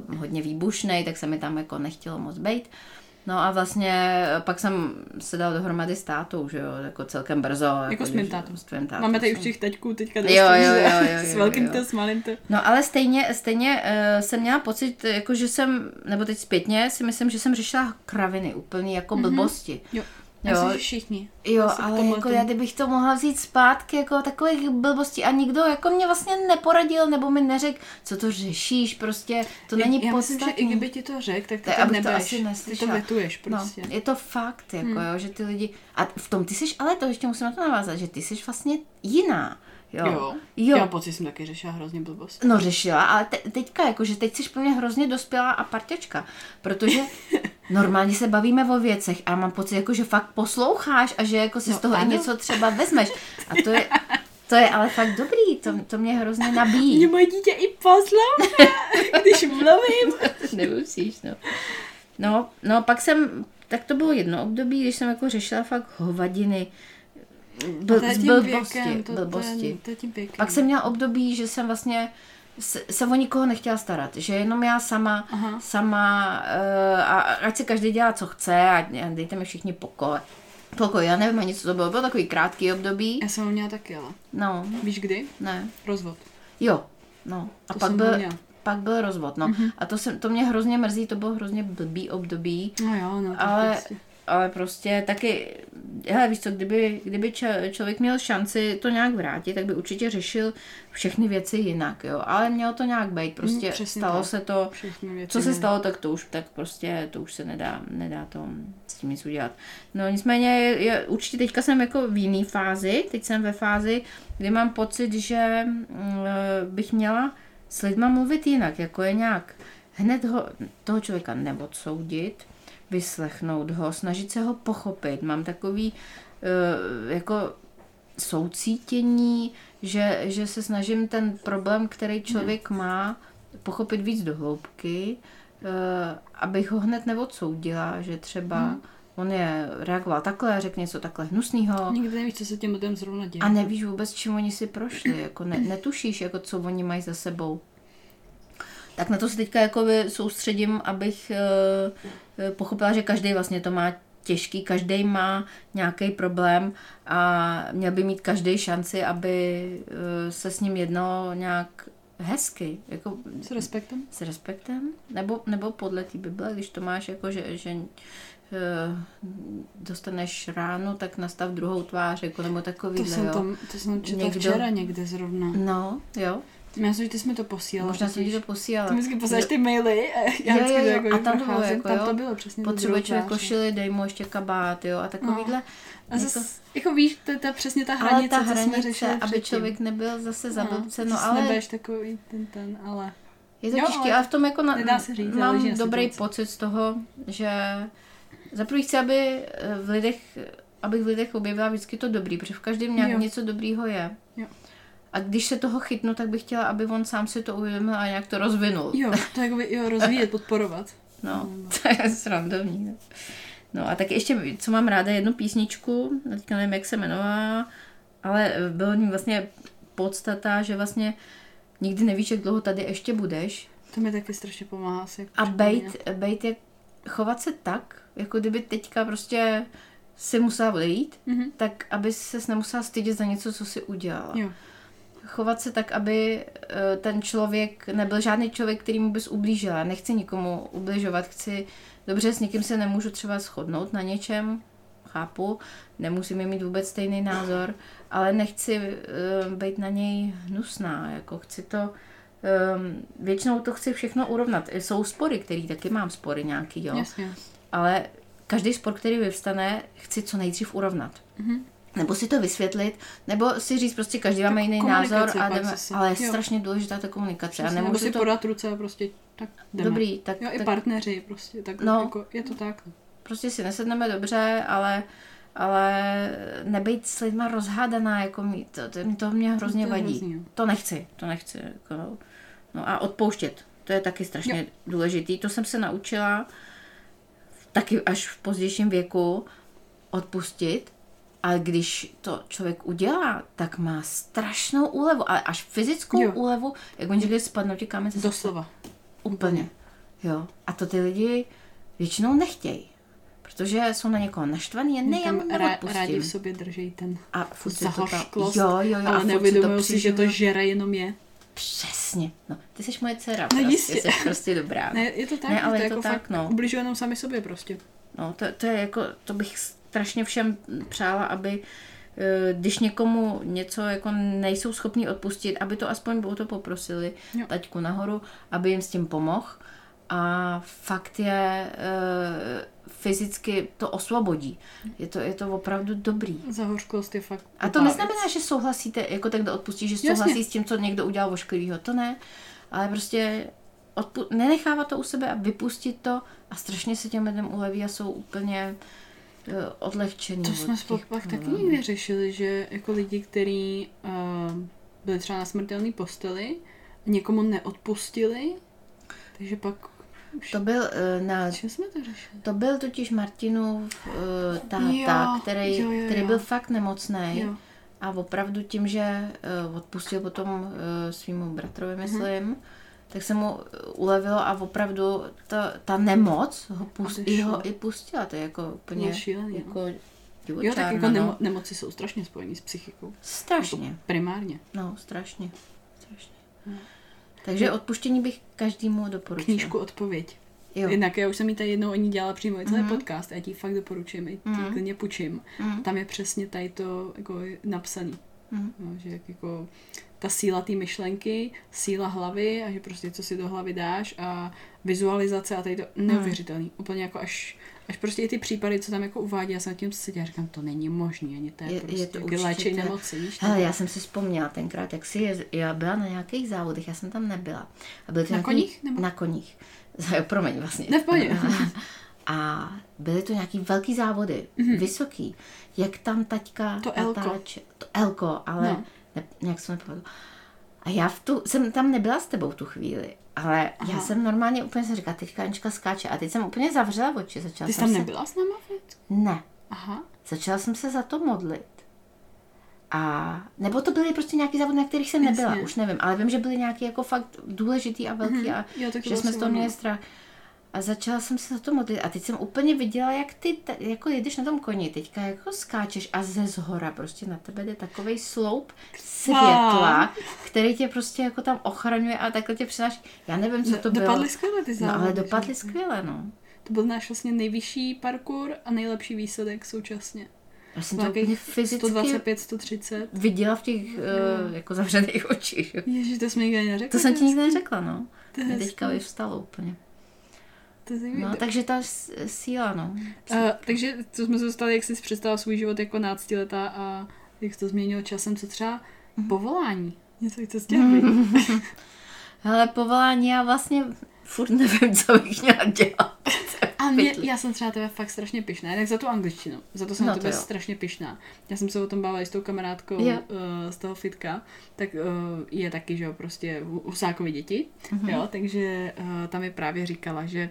uh, hodně výbušný, tak se mi tam jako nechtělo moc být. No a vlastně pak jsem se dala dohromady s tátou, že jo, jako celkem brzo. Jako, s mým tátou. S tvým tátou. Máme tady už těch teďků teďka Jo, dost, jo, jo, jo, S jo, velkým jo. to, s malým to. No ale stejně, stejně uh, jsem měla pocit, jako že jsem, nebo teď zpětně si myslím, že jsem řešila kraviny, úplně jako Mhm. mm-hmm. blbosti. Jo. Jo. Já si, že všichni. Jo, Já si k ale jako já kdybych to mohla vzít zpátky, jako takových blbostí a nikdo jako mě vlastně neporadil, nebo mi neřekl, co to řešíš, prostě to není já myslím, že podstatný. i kdyby ti to řekl, tak ty Tak to asi ty to neslyšela. vetuješ prostě. No, je to fakt, jako jo, že ty lidi, a v tom ty jsi, ale to ještě musím na to navázat, že ty jsi vlastně jiná, jo. Jo. jo. Já pocit, jsem taky řešila hrozně blbost. No řešila, ale te, teďka jako, že teď jsi pro mě hrozně dospělá a parťačka, protože normálně se bavíme o věcech a mám pocit, jako, že fakt posloucháš a že jako si No z toho i ano. něco třeba vezmeš. A to je, to je ale fakt dobrý, to, to mě hrozně Mě nabíjí. moje dítě i poslouchá, když mluvím. Nemusíš, no. no. No, pak jsem, tak to bylo jedno období, když jsem jako řešila fakt hovadiny, bl, To blbosti, věkem, to, blbosti. To to věkem. Pak jsem měla období, že jsem vlastně se, se o nikoho nechtěla starat, že jenom já sama, Aha. sama uh, a ať si každý dělá, co chce a dejte mi všichni pokoj. Pokoj, já nevím ani, co to bylo, bylo takový krátký období, Já jsem ho měla taky, ale no, víš kdy? ne, Rozvod. jo, no. A To pak byl, měla. pak byl rozvod, no. Mm-hmm. A to, jsem, to mě hrozně mrzí, to bylo hrozně blbý období, No jo, no. to ale, prostě. Ale prostě taky, hele, víš co, kdyby, kdyby č- člověk měl šanci to nějak vrátit, tak by určitě řešil všechny věci jinak, jo. Ale mělo to nějak být, prostě Mm, stalo tak. se to, co se stalo, tak to už, tak prostě, to už se nedá, nedá to s tím nic udělat. No nicméně, je, je, určitě teďka jsem jako v jiné fázi, teď jsem ve fázi, kdy mám pocit, že mm, bych měla s lidma mluvit jinak, jako je nějak hned ho, toho člověka neodsoudit, vyslechnout ho, snažit se ho pochopit. Mám takový uh, jako soucítění, že, že se snažím ten problém, který člověk má, pochopit víc do hloubky, uh, abych ho hned neodsoudila, že třeba Hmm. on je reagoval takhle, řekl něco takhle hnusného Nikdy nevíš, co se těm lidem zrovna děje. a nevíš vůbec, čím oni si prošli, jako ne, netušíš, jako co oni mají za sebou. Tak na to se teďka jakoby soustředím, abych uh, pochopila, že každý vlastně to má těžký, každý má nějaký problém a měl by mít každý šanci, aby uh, se s ním jednalo nějak hezky, jako S respektem? s respektem, nebo, nebo podle té Bible, když to máš jako, že, že eh, dostaneš ránu, tak nastav druhou tvář, jako nebo takový, To jsem, tam, to jsem četla Někdo- včera někde zrovna. No, jo. Já myslím, že ty jsi mi to posílala. Možná jsem ti to posílala. Ty mi vždycky posíláš ty maily a já Jo, jo, jo. jako A tam to bylo jako, tam jo. to bylo přesně. Potřebuje člověk košili, dej mu ještě kabát, jo, a takovýhle. A jako- zase, jako víš, to je ta, přesně ta ale hranice, ta co jsme hranice, řešili aby předtím. člověk nebyl zase za blbce, no zase ale Nebudeš takový ten, ten, ale... je to Jo, těžké, ale ale v tom jako na, říct, mám dobrý pocit z toho, že za prvý chci, aby eh, v lidech, abych v lidech objevila vždycky to dobrý, protože v každém nějak Jo. něco dobrýho je. Jo. A když se toho chytnu, tak bych chtěla, aby on sám si to uvědomil a nějak to rozvinul. Jo, to jako jo, rozvíjet, podporovat. No, to je srandovní. no. No a tak ještě, co mám ráda, jednu písničku, teďka nevím, jak se jmenovala, ale bylo ní vlastně podstata, že vlastně nikdy nevíš, jak dlouho tady ještě budeš To mi taky strašně pomáhá si. jako a bejt, bejt je, chovat se tak, jako kdyby teďka prostě si musela odejít, Mhm. tak aby ses nemusela stydět za něco, co si udělala. Jo. Chovat se tak, aby eh, ten člověk nebyl žádný člověk, který mu bys ublížila. Nechci nikomu ubližovat, chci, dobře, s někým se nemůžu třeba shodnout na něčem, chápu, nemusíme mít vůbec stejný názor, ale nechci uh, být na něj hnusná, jako chci to, um, většinou to chci všechno urovnat. Jsou spory, který taky mám spory nějaký, jo, Jasně. ale každý spor, který vyvstane, chci co nejdřív urovnat. Mhm. Nebo si to vysvětlit, nebo si říct prostě, každý máme jiný názor, a jdeme, zase. ale je Jo. strašně důležitá ta komunikace. A Přesně, nebo nemůžu si to... podat ruce a prostě tak jdeme. Dobrý, tak, Jo, i tak partneři prostě, tak No. jako, je to tak. prostě si nesedneme dobře, ale, ale nebejt s lidma rozhádaná, jako mít, to, to, to mě hrozně To vadí. hrozný, jo. to nechci, to nechci. Jako, no a odpouštět, to je taky strašně jo. důležitý. To jsem se naučila taky až v pozdějším věku odpustit, ale když to člověk udělá, tak má strašnou úlevu, ale až fyzickou Jo. úlevu, jak oni říkají, spadnou ti kámen ze. Doslova. Úplně. Jo. A to ty lidi většinou nechtějí. Protože jsou na někoho naštvaný a ne, já Tam mu rá, rádi v sobě drží ten A furt si to zahořklost, jo, jo, jo, a ale neuvědomují si, že to žere jenom je. Přesně. No, ty jsi moje dcera, No, prostě, jistě. jsi prostě dobrá. Ne, je to tak, Ne, ale to je to jako tak, fakt no. ubližují jenom sami sobě prostě. No, to, to je jako, to bych strašně všem přála, aby eh, když někomu něco jako nejsou schopní odpustit, aby to aspoň o to poprosili Jo. taťku nahoru, aby jim s tím pomohl. A fakt je, eh, fyzicky to osvobodí. Je to, je to opravdu dobrý. Zahořklost je fakt A to neznamená, že souhlasíte, jako tak odpustí, že Jasně. souhlasí s tím, co někdo udělal ošklivýho. To ne. Ale prostě odpu- nenechávat to u sebe a vypustit to a strašně se těm lidem uleví a jsou úplně uh, odlehčení. To od jsme spolu pak taky někdy řešili, že jako lidi, kteří uh, byli třeba na smrtelné posteli, někomu neodpustili, takže pak už... To byl, uh, na, Čím jsme to řešili? to byl totiž Martinův uh, táta, Jo, který, jo, jo, který byl fakt nemocný. A opravdu tím, že uh, odpustil potom uh, svýmu bratrovi, Mhm. myslím, tak se mu ulevilo a opravdu ta, ta nemoc ho, pust, i ho i pustila. To je jako úplně šílený, jako Jo, divočárna, tak jako no. nemo- nemoci jsou strašně spojený s psychikou. Strašně, Jako primárně. no strašně, strašně. No. Takže odpuštění bych každému doporučila. Knížku Odpověď. Jo. Jinak já už jsem jí tady jednou o ní dělala přímo i celý Mhm. podcast a já ti fakt doporučím, i ti Mhm. klidně půjčím. Mm. Tam je přesně tady to jako napsaný. Mm. No, že jak jako ta síla té myšlenky, síla hlavy a že prostě co si do hlavy dáš a vizualizace a tady to neuvěřitelný. Úplně jako až, až prostě i ty případy, co tam jako uvádí, já jsem nad tím seděla a říkám, to není možný, ani to je, Je- je je prostě to to určitě nemoci, víš? Hele, já jsem si vzpomněla tenkrát, jak si je, já byla na nějakých závodech, já jsem tam nebyla. A byly to Na nějaký, koních, nebo? Na koních. Promiň, vlastně. Ne, v pohodě. A byly to nějaký velký závody, mm-hmm. vysoký. Jak tam taťka. To elko. natáče- To elko, ale No. Ne, nějak jsem nepovedla. A já v tu, jsem tam nebyla s tebou v tu chvíli, ale Aha. já jsem normálně úplně jsem říkala, teďka Anička skáče. A teď jsem úplně zavřela oči. Začala Ty jsi jsem tam se... nebyla s náma? Ne. Aha. Začala jsem se za to modlit. A nebo to byly prostě nějaký závody, na kterých jsem nebyla, Jasně. už nevím, ale vím, že byly nějaký jako fakt důležitý a velký Mhm. a Jo, že jsme z toho měli strach. A začala jsem se za to modlit a teď jsem úplně viděla, jak ty te, jako jedeš na tom koni, teďka jako skáčeš a ze zhora prostě na tebe jde takovej sloup světla, který tě prostě jako tam ochraňuje a takhle tě přináší. Já nevím, co to bylo. Dopadly skvěle ty No závody. ale že? dopadly skvěle, no. to byl náš vlastně nejvyšší parkour a nejlepší výsledek současně. Já jsem to fyzicky 125, 130. viděla v těch uh, jako zavřených očích. Ježiš, to jsme nikdy neřekli. To jsem ti nikdy neřekla, no. To teďka vyvstalo úplně. To zajímavé. No, takže ta síla, no. Uh, takže to jsme se dostali, jak jsi si představila svůj život jako náctiletá a jak jsi to změnilo časem, co třeba Mhm. povolání. Něco, co jsi chtěla být. Hele, povolání, já vlastně furt nevím, co bych měla dělat. A mě, já jsem třeba tebe fakt strašně pyšná, tak za tu angličtinu. Za to jsem No na to tebe jo. strašně pyšná. Já jsem se o tom bavila i s tou kamarádkou uh, z toho fitka, tak uh, je taky, že jo, prostě Hu- Husákovi děti, Mhm. jo, takže uh, tam mi právě říkala, že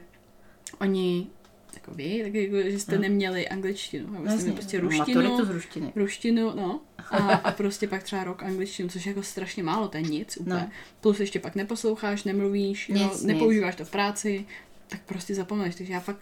oni jako vy, tak jako, že jste No. neměli angličtinu, jo, jste měli prostě Maturitu ruštinu, z ruštiny. ruštinu, no, a, a prostě pak třeba rok angličtinu, což je jako strašně málo, to je nic úplně. No. Plus ještě pak neposloucháš, nemluvíš, jo, Nic, nepoužíváš to v práci, tak prostě zapomeneš, takže já fakt,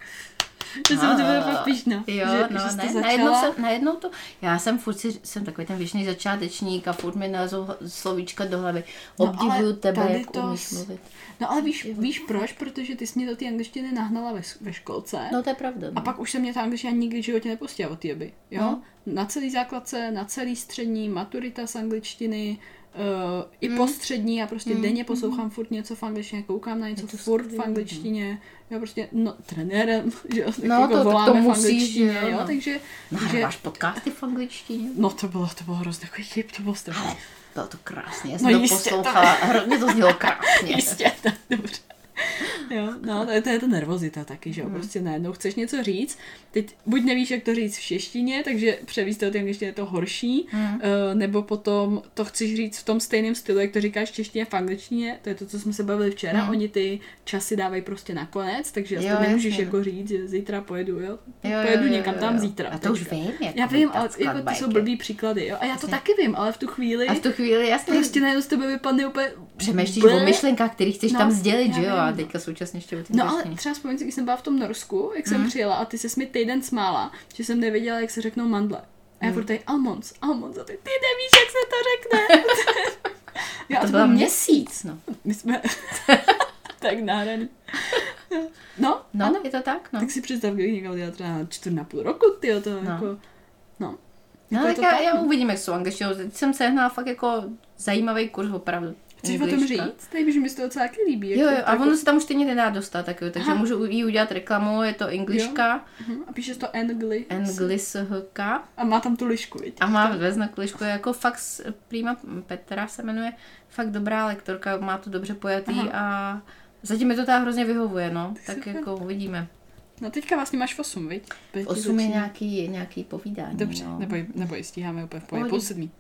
že A- jsem tebe fakt pišná, Jo, že, no, že ne, to začala. najednou, jsem, najednou to, já jsem furt si, jsem takový ten věčný začátečník a furt mi nalezou slovíčka do hlavy. No, Obdivuju ale tebe, jak to umíš mluvit. No ale víš, víš proč? Protože ty jsi mě do té angličtiny nahnala ve, ve školce. No to je pravda. A No. pak už se mě ta angličtina nikdy v životě nepustila od té doby. Jo? No. Na celý základce, na celý střední, maturita z angličtiny, uh, i Mm. po střední a prostě denně poslouchám furt něco v angličtině, koukám na něco to furt v skvělý, angličtině, jo, prostě, no, trenérem, že jo, tak No, jako to- tak to voláme v musíš, angličtině, jo, jo, no. takže, takže, Nahráváš podcasty v angličtině? no to bylo, to bylo hrozně takový chyb, to bylo strašně. Bylo to krásně, já No jsem to jistě, to- poslouchala, hrozně to znělo krásně. Jistě, tak dobře. Jo, no, to je, to je ta nervozita taky, že jo, prostě najednou chceš něco říct, teď buď nevíš, jak to říct v češtině, takže převíst to tím, je to horší, Mm. eh, nebo potom to chceš říct v tom stejném stylu, jak to říkáš v češtině, v angličtině, to je to, co jsme se bavili včera, Mm. oni ty časy dávají prostě nakonec, takže Jo, to nemůžeš jasně. jako říct, že zítra pojedu, jo, Jo, pojedu jo, jo, někam jo, tam jo. zítra. A to už vím, jak Já vím, ale jako to jsou blbý příklady, jo, a já to Jasně. taky vím, ale v tu chvíli A v tu chvíli, jasně, prostě najednou z tebe vypadne úplně přemýšlíš o myšlenkách, který chceš No, tam sdělit, já že jo? A vím. teďka současně ještě o No ale třeba vzpomínám si, když jsem byla v tom Norsku, jak jsem Mhm. přijela a ty se mi týden smála, že jsem nevěděla, jak se řeknou mandle. A já Mhm. furt tady almonds, almonds a ty, ty nevíš, jak se to řekne. Já, To to byla byl měsíc, no. My jsme tak nádherný. No, No, ano. je to tak, no. Tak si představ, kdybych někam dělala třeba čtvrt na půl roku, ty to No. jako, no. No, Jako tak to já, tak, já uvidím, jak jsou angličtinou. Teď jsem sehnala fakt jako zajímavý kurz opravdu. Chceš o tom říct? Tady že mi se to docela taky líbí. Jo, jo, a jako- ono se tam už stejně nedá dostat, tak jo, takže Aha. můžu jí udělat reklamu, je to anglička, Mhm, A píšeš to Angli. anglishk A má tam tu lišku, viď? a má ve znaku lišku, je jako fakt Prima Petra se jmenuje, fakt dobrá lektorka, má to dobře pojatý Aha. a zatím mi to tak hrozně vyhovuje, no, tak super. jako uvidíme. No teďka vlastně máš v 8, viď? Ti 8 je nějaký, nějaký povídání, Dobře, no. neboj, neboj, stíháme úplně v půl sedmý.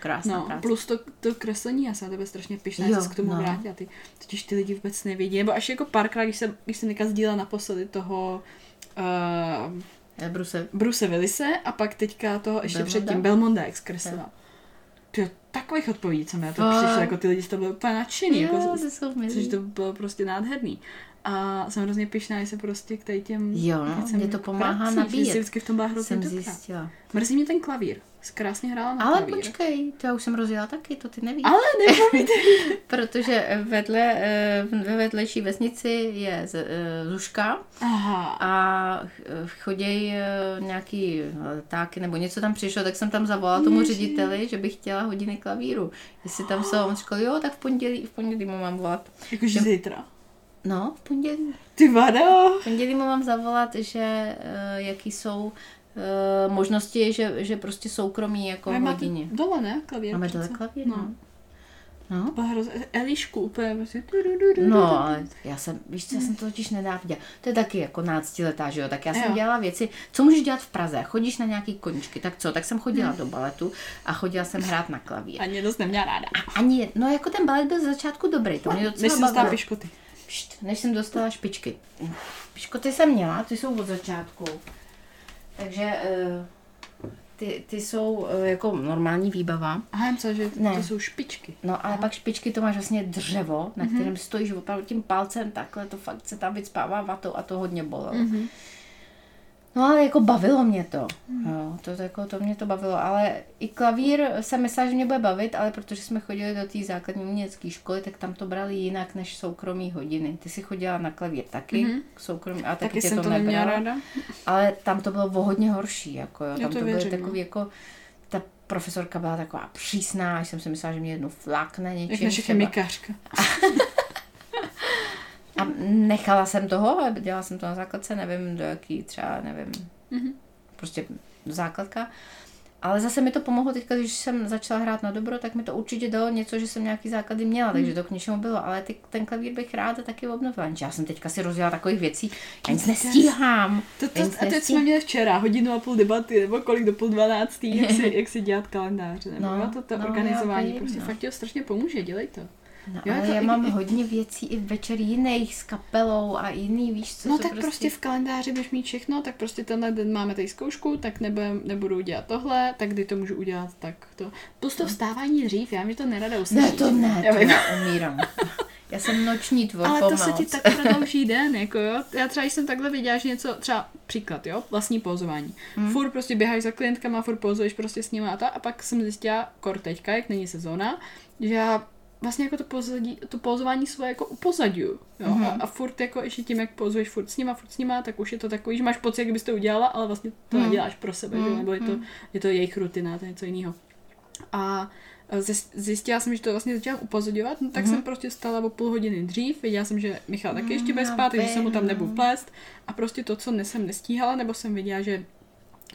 Krásná No, práce. plus to, to kreslení, já jsem na tebe strašně Jo, jo, se k tomu no. vrátila. Ty, totiž ty lidi vůbec nevědí, nebo až jako párkrát, když jsem, když jsem sdílela naposledy toho uh, Eh, Bruse, Bruce Willise a pak teďka toho ještě Belmonda? předtím Belmonda, jak zkreslila. Ty takových odpovědí, co mi na to přišlo, jako ty lidi z toho byli úplně nadšený, jo, jako, což to bylo prostě nádherný. A jsem hrozně pyšná, že se prostě k tady těm Jo, no, mě to pomáhá vrací, že nabíjet. jsi vždycky v tom byla hrozně jsem dobrá. zjistila. Mrzí mě ten klavír. Krásně hrála na Ale klavír. počkej, to já už jsem rozjela taky, to ty nevíš. Ale nepovídej. Protože vedle, eh, ve vedlejší vesnici je z- eh, Zuška Aha. a chodějí nějaký letáky nebo něco tam přišlo, tak jsem tam zavolala tomu Ježiš. řediteli, že bych chtěla hodiny klavíru. Jestli tam jsou, on říkal, jo, tak v pondělí, v pondělí mu mám volat. Jakože zítra. No, v pondělí. Ty vado. V pondělí mu mám zavolat, že uh, jaký jsou uh, možnosti, že, že prostě soukromí jako v hodině. dole, ne? Klavír Máme dole klavír, No. no. No, Elišku úplně prostě. No, ale já jsem, víš co, já jsem to totiž nenáviděla. To je taky jako náctiletá, že jo? Tak já jsem Jo. dělala věci, co můžeš dělat v Praze? Chodíš na nějaký koničky, tak co? Tak jsem chodila do baletu a chodila jsem hrát na klavír. Ani dost neměla ráda. Ani, no jako ten balet byl z začátku dobrý, to mě Než docela jsem dostala bavilo. Pšt, než jsem dostala špičky. Špičkoty jsem měla, ty jsou od začátku. Takže eh, ty, ty jsou eh, jako normální výbava. Aha, myslela, že Ne. to jsou špičky. No ale pak špičky to máš vlastně dřevo, na Mhm. kterém stojíš opravdu tím palcem takhle, to fakt se tam vycpává vatou a to hodně bolelo. Mhm. No ale jako bavilo mě to. Jo, to, jako, to mě to bavilo, ale i klavír jsem myslela, že mě bude bavit, ale protože jsme chodili do té základní umělecké školy, tak tam to brali jinak než soukromí hodiny. Ty jsi chodila na klavír taky, mm-hmm. soukromí, a taky, Taky tě jsem to, to nebrala. ráda. Ale tam to bylo o hodně horší, jako jo. Já Tam to to, věřím, takový no. jako, ta profesorka byla taková přísná, až jsem si myslela, že mě jednou flakne Jak něčím. naše třeba. A nechala jsem toho, dělala jsem to na základce, nevím do jaký třeba, nevím, Mhm. prostě základka. Ale zase mi to pomohlo teďka, když jsem začala hrát na dobro, tak mi to určitě dalo něco, že jsem nějaký základy měla, takže to k něčemu bylo. Ale ty, ten klavír bych ráda taky obnovila. Já jsem teďka si rozjela takových věcí, já nic nestíhám. To, to, nic a teď jsme měli včera hodinu a půl debaty, nebo kolik do půl dvanáctý, jak si, jak si dělat kalendáře. Nebo No, to, to no, organizování, prostě no. fakt to strašně pomůže, dělej to. No, Jo, ale jako já i- mám i- hodně věcí i večer jiných s kapelou a jiný, víš co, No tak prostě... v kalendáři budeš mít všechno, tak prostě tenhle den máme tady zkoušku, tak nebudem, nebudu dělat tohle, tak kdy to můžu udělat, tak to. Plus to vstávání dřív, já mi to nerada uslyšíš. Ne, to ne, Já to vím. já umírám. Já jsem noční tvor Ale to se ti tak prodlouží den, jako jo. Já třeba jsem takhle viděla, že něco, třeba příklad, jo, vlastní pozování. Hmm. Furt prostě běháš za klientkama, furt pozuješ prostě s nimi a ta, a pak jsem zjistila, kor teďka, jak není sezóna, že já vlastně jako to, pozadí, to pozování svoje jako upozadňuju, jo, Mhm. a, a, furt jako ještě tím, jak pozuješ furt s nima, furt s nima, tak už je to takový, že máš pocit, jak bys to udělala, ale vlastně to Mhm. neděláš pro sebe, že jo, Mhm, nebo je to, je to jejich rutina, to je něco jiného. A e, zjist- zjistila jsem, že to vlastně začala upozorňovat, no tak Mhm. jsem prostě stala o půl hodiny dřív, věděla jsem, že Michal taky ještě bude spát, takže se mu tam nebudu plést a prostě to, co jsem nestíhala, nebo jsem viděla, že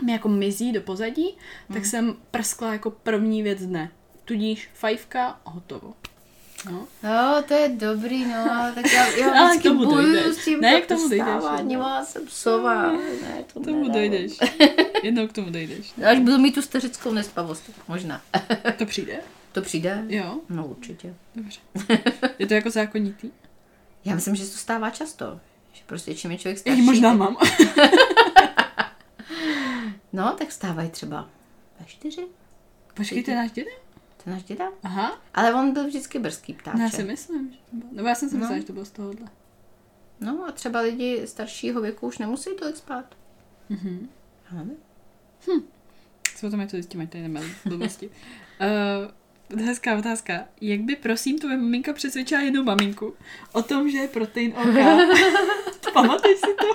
mi jako mizí do pozadí, Mhm. tak jsem prskla jako první věc dne. Tudíž fajfka, hotovo. No. Jo, to je dobrý, no, ale tak já, já vždycky k tomu bojuju s tím Ne, k tomu dojdeš, vstávání, no. já jsem sova. Ne, to K tomu nedám. dojdeš. Jednou k tomu dojdeš. Až budu mít tu stařickou nespavost, možná. To přijde? To přijde? Jo, No určitě. dobře. Je to jako zákonitý? Já myslím, že se to stává často. Že prostě čím je člověk Já starší. ji možná mám. No, tak stávají třeba ve čtyři. Počkej, to je je náš děda. Aha, Ale on byl vždycky brzký ptáček. já si myslím, že to bylo. Nebo já jsem si No. myslela, že to bylo z tohohle. No a třeba lidi staršího věku už nemusí tolik spát. Mhm. Já nevím. Co tam je to zjistím, ať tady nemáme blbosti. Uh, hezká otázka. Jak by, prosím, tvoje maminka přesvědčila jednu maminku o tom, že je protein OK? Pamatuješ si to?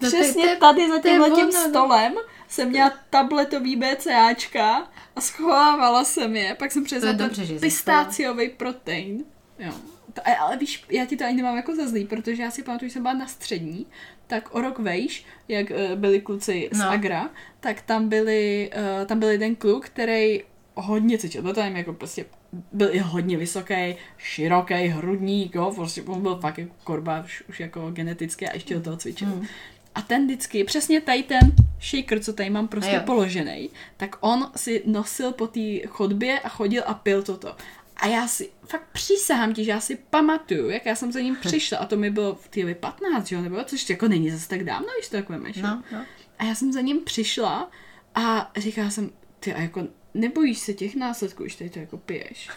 No Přesně tady za tímhle tím no. stolem jsem měla tabletový BCAčka a schovávala jsem je, pak jsem přesla ten pistáciový protein. Jo. To, ale víš, já ti to ani nemám jako za zlý, protože já si pamatuju, že jsem byla na střední, tak o rok vejš, jak uh, byli kluci z No. Agra, tak tam byli, uh, tam byl jeden kluk, který hodně cvičil, byl tam jako prostě byl i hodně vysoký, široký, hrudník, jo, prostě on byl fakt jako korba, už, už jako geneticky a ještě do toho cvičil. Hmm. A ten vždycky, přesně tady ten shaker, co tady mám prostě položený, tak on si nosil po té chodbě a chodil a pil toto. A já si, fakt přísahám ti, že já si pamatuju, jak já jsem za ním přišla a to mi bylo v té 15, že jo, nebo což jako není zase tak dávno, když to tak vemeš. No, no. A já jsem za ním přišla a říkala jsem, ty a jako nebojíš se těch následků, když tady to jako piješ.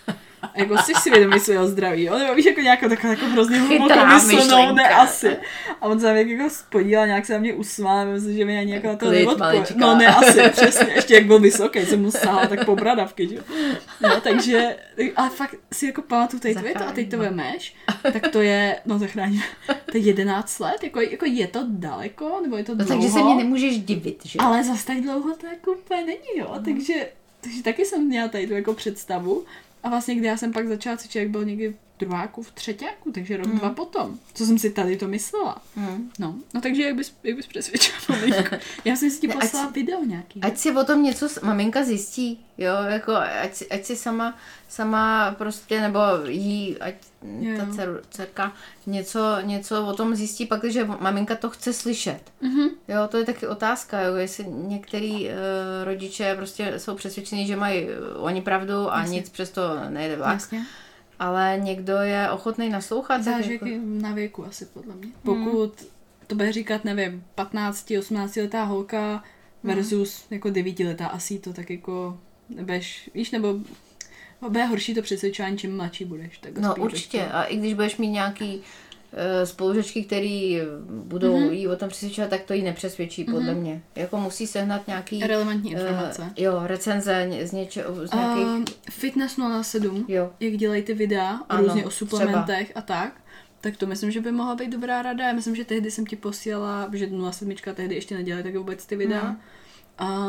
A jako jsi si vědomý svého zdraví, jo? Nebo víš, jako nějakou takovou jako hrozně Chytrá hlubokomyslnou, myšlenka. ne asi. A on se jako spodíval, nějak se na mě usmál, myslím, že mi ani jako na to Klid, neodpo... malička. No ne, asi, přesně, ještě jak byl vysoký, jsem mu sáhala tak po bradavky, že jo. No, takže, ale fakt si jako pamatuju tady to, je to a teď to vemeš, tak to je, no zachrání, to je 11 let, jako, jako je to daleko, nebo je to No dlouho? takže se mě nemůžeš divit, že? Ale zas tak dlouho to jako úplně není, jo. Takže, takže taky jsem měla tady tu jako představu. A vlastně, kdy já jsem pak začala cvičit, jak byl někdy druháku, v třetíku, takže rok, dva potom. Co jsem si tady to myslela. Hmm. No, no takže jak bys, jak bys přesvědčila maminku? Já jsem si ti Ne, ať poslala video nějaký. Ať si o tom něco maminka zjistí, jo, jako ať si, ať si sama, sama prostě, nebo jí, ať Jo, ta jo. dcer, dcerka něco, něco o tom zjistí, pak, že maminka to chce slyšet. Mhm. Jo, to je taky otázka, jo, jestli některý uh, rodiče prostě jsou přesvědčení, že mají eh, oni pravdu a Jasně. nic přesto nejde vlak, Jasně. Ale někdo je ochotný naslouchat. Záleží jako, jako... na věku asi, podle mě. Pokud to bude říkat, nevím, 15, 18 letá holka versus jako 9 letá asi to tak jako nebudeš, víš, nebo bude horší to přesvědčování, čím mladší budeš. Tak no určitě, bych a i když budeš mít nějaký eh, spolužačky, který budou mm-hmm. jí o tom přesvědčovat, tak to jí nepřesvědčí, podle Mhm. mě. Jako musí sehnat nějaký... Relevantní eh, informace. jo, recenze z něčeho, z nějakých... Uh, Fitness 07, jo. jak dělají ty videa Ano, různě o suplementech a tak, tak to myslím, že by mohla být dobrá rada. Já myslím, že tehdy jsem ti posílala, že 07 tehdy ještě nedělali tak vůbec ty videa. Mhm. A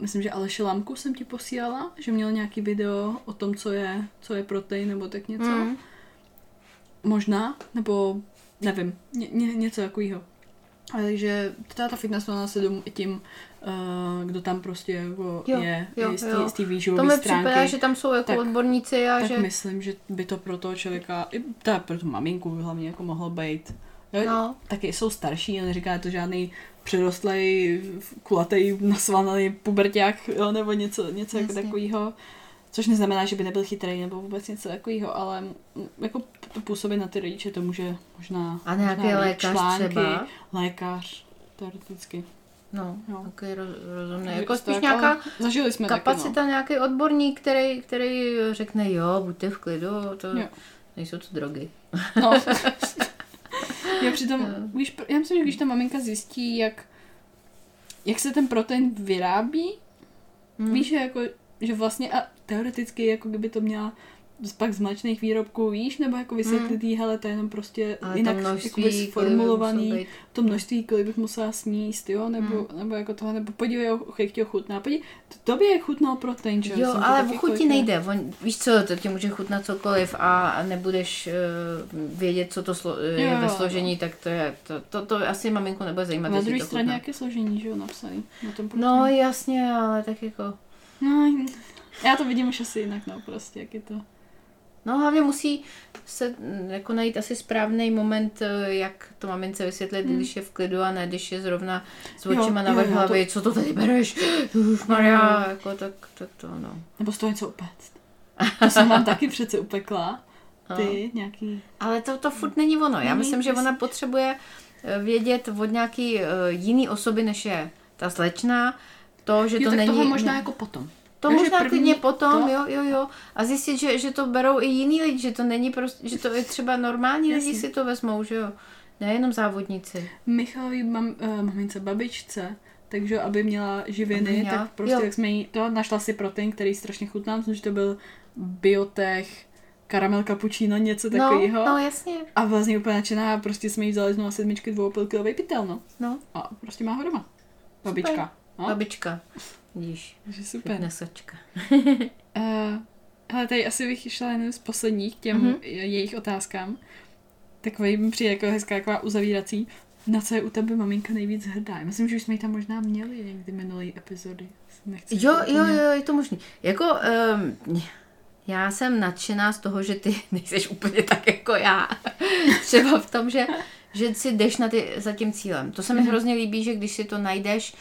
myslím, že Aleši Lamku jsem ti posílala, že měl nějaký video o tom, co je, co je protein nebo tak něco. Mm. Možná, nebo nevím, ně, ně, něco takového. Takže teda ta fitness 07 i tím, uh, kdo tam prostě jako Jo, je, jo, je z té z té To mi stránky. připadá, že tam jsou jako Tak- odborníci a tak že... myslím, že by to pro toho člověka, i teda pro tu maminku hlavně jako mohlo být. No. Taky jsou starší, on říká, to žádný přirostlej, kulatý, nasvananý puberták, nebo něco, něco jako takového. Což neznamená, že by nebyl chytrý nebo vůbec něco takového, ale jako to působí na ty rodiče, to může možná... A nějaký možná lékař třeba? Lékař, teoreticky. No, Jo. okay, roz, rozumné. Jako spíš jako- nějaká Zažili jsme kapacita, taky, nějaký odborník, který, který řekne, jo, buďte v klidu, to no. Jo. nejsou to drogy. No. já přitom, Jo. víš, já myslím, že když ta maminka zjistí, jak, jak se ten protein vyrábí, Hmm. víš, že jako, že vlastně a teoreticky, jako kdyby to měla pak z mléčných výrobků, víš, nebo jako vysvětlit jí, hele, to je jenom prostě Ale jinak to množství, kolik by sformulovaný, být. to množství, kolik bych musela sníst, jo, nebo, Hmm. nebo jako toho, nebo podívej, jak ti chutná, podívej, to, tobě jak chutnal protein, že Jo, ale v chuti kolikrát- nejde. On, víš co, to ti může chutnat cokoliv a nebudeš uh, vědět, co to slo, je Jo, ve složení, tak to je, to, to, to asi maminku nebude zajímat, Na druhé straně jaké složení, že jo, napsaný na tom No jasně, ale tak jako... No, já to vidím už asi jinak, no, prostě, jak je to. No hlavně musí se mm, jako najít asi správný moment, eh, jak to mamince vysvětlit, Hmm. když je v klidu a ne, když je zrovna s očima na vrch jo, hlavy, co to tady bereš, Maria, Jo. jako tak, tak to no. Nebo z toho něco upéct. To jsem vám taky přece upekla. Ty, nějaký... Ale to, to furt není ono. Já Není, myslím, že ona potřebuje eh, vědět od nějaký eh, jiný osoby, než je ta slečna, to, že Jo, to tak není... toho možná jako potom. To Takže možná klidně potom, to- jo, jo, jo. A zjistit, že, že to berou i jiní lidi, že to není prostě, že to je třeba normální lidi Jasně. si to vezmou, že jo. Nejenom závodníci. Michalovi mam, uh, mamince, babičce, takže aby měla živiny, Aby měla, tak prostě jo. jak jsme jí to, našla si protein, který strašně chutná, myslím, že to byl biotech, karamel cappuccino, něco No, takového. no, jasně. A vlastně úplně nadšená prostě jsme jí vzali znovu sedmičky dvoupilkilový pytel, no. No, A prostě má ho doma. Babička. No, babička. Vidíš, takže super. Uh, ale tady asi bych šla jen z posledních k těm Mhm. mm-hmm. jejich otázkám. Takový mi přijde jako hezká taková uzavírací. Na co je u tebe maminka nejvíc hrdá? Já myslím, že už jsme ji tam možná měli někdy minulý epizody. Nechci Jo, jo, jo, je to možný. Jako, um, já jsem nadšená z toho, že ty nejseš úplně tak jako já. Třeba v tom, že, že si jdeš na ty, za tím cílem. To se mi Mhm. hrozně líbí, že když si to najdeš,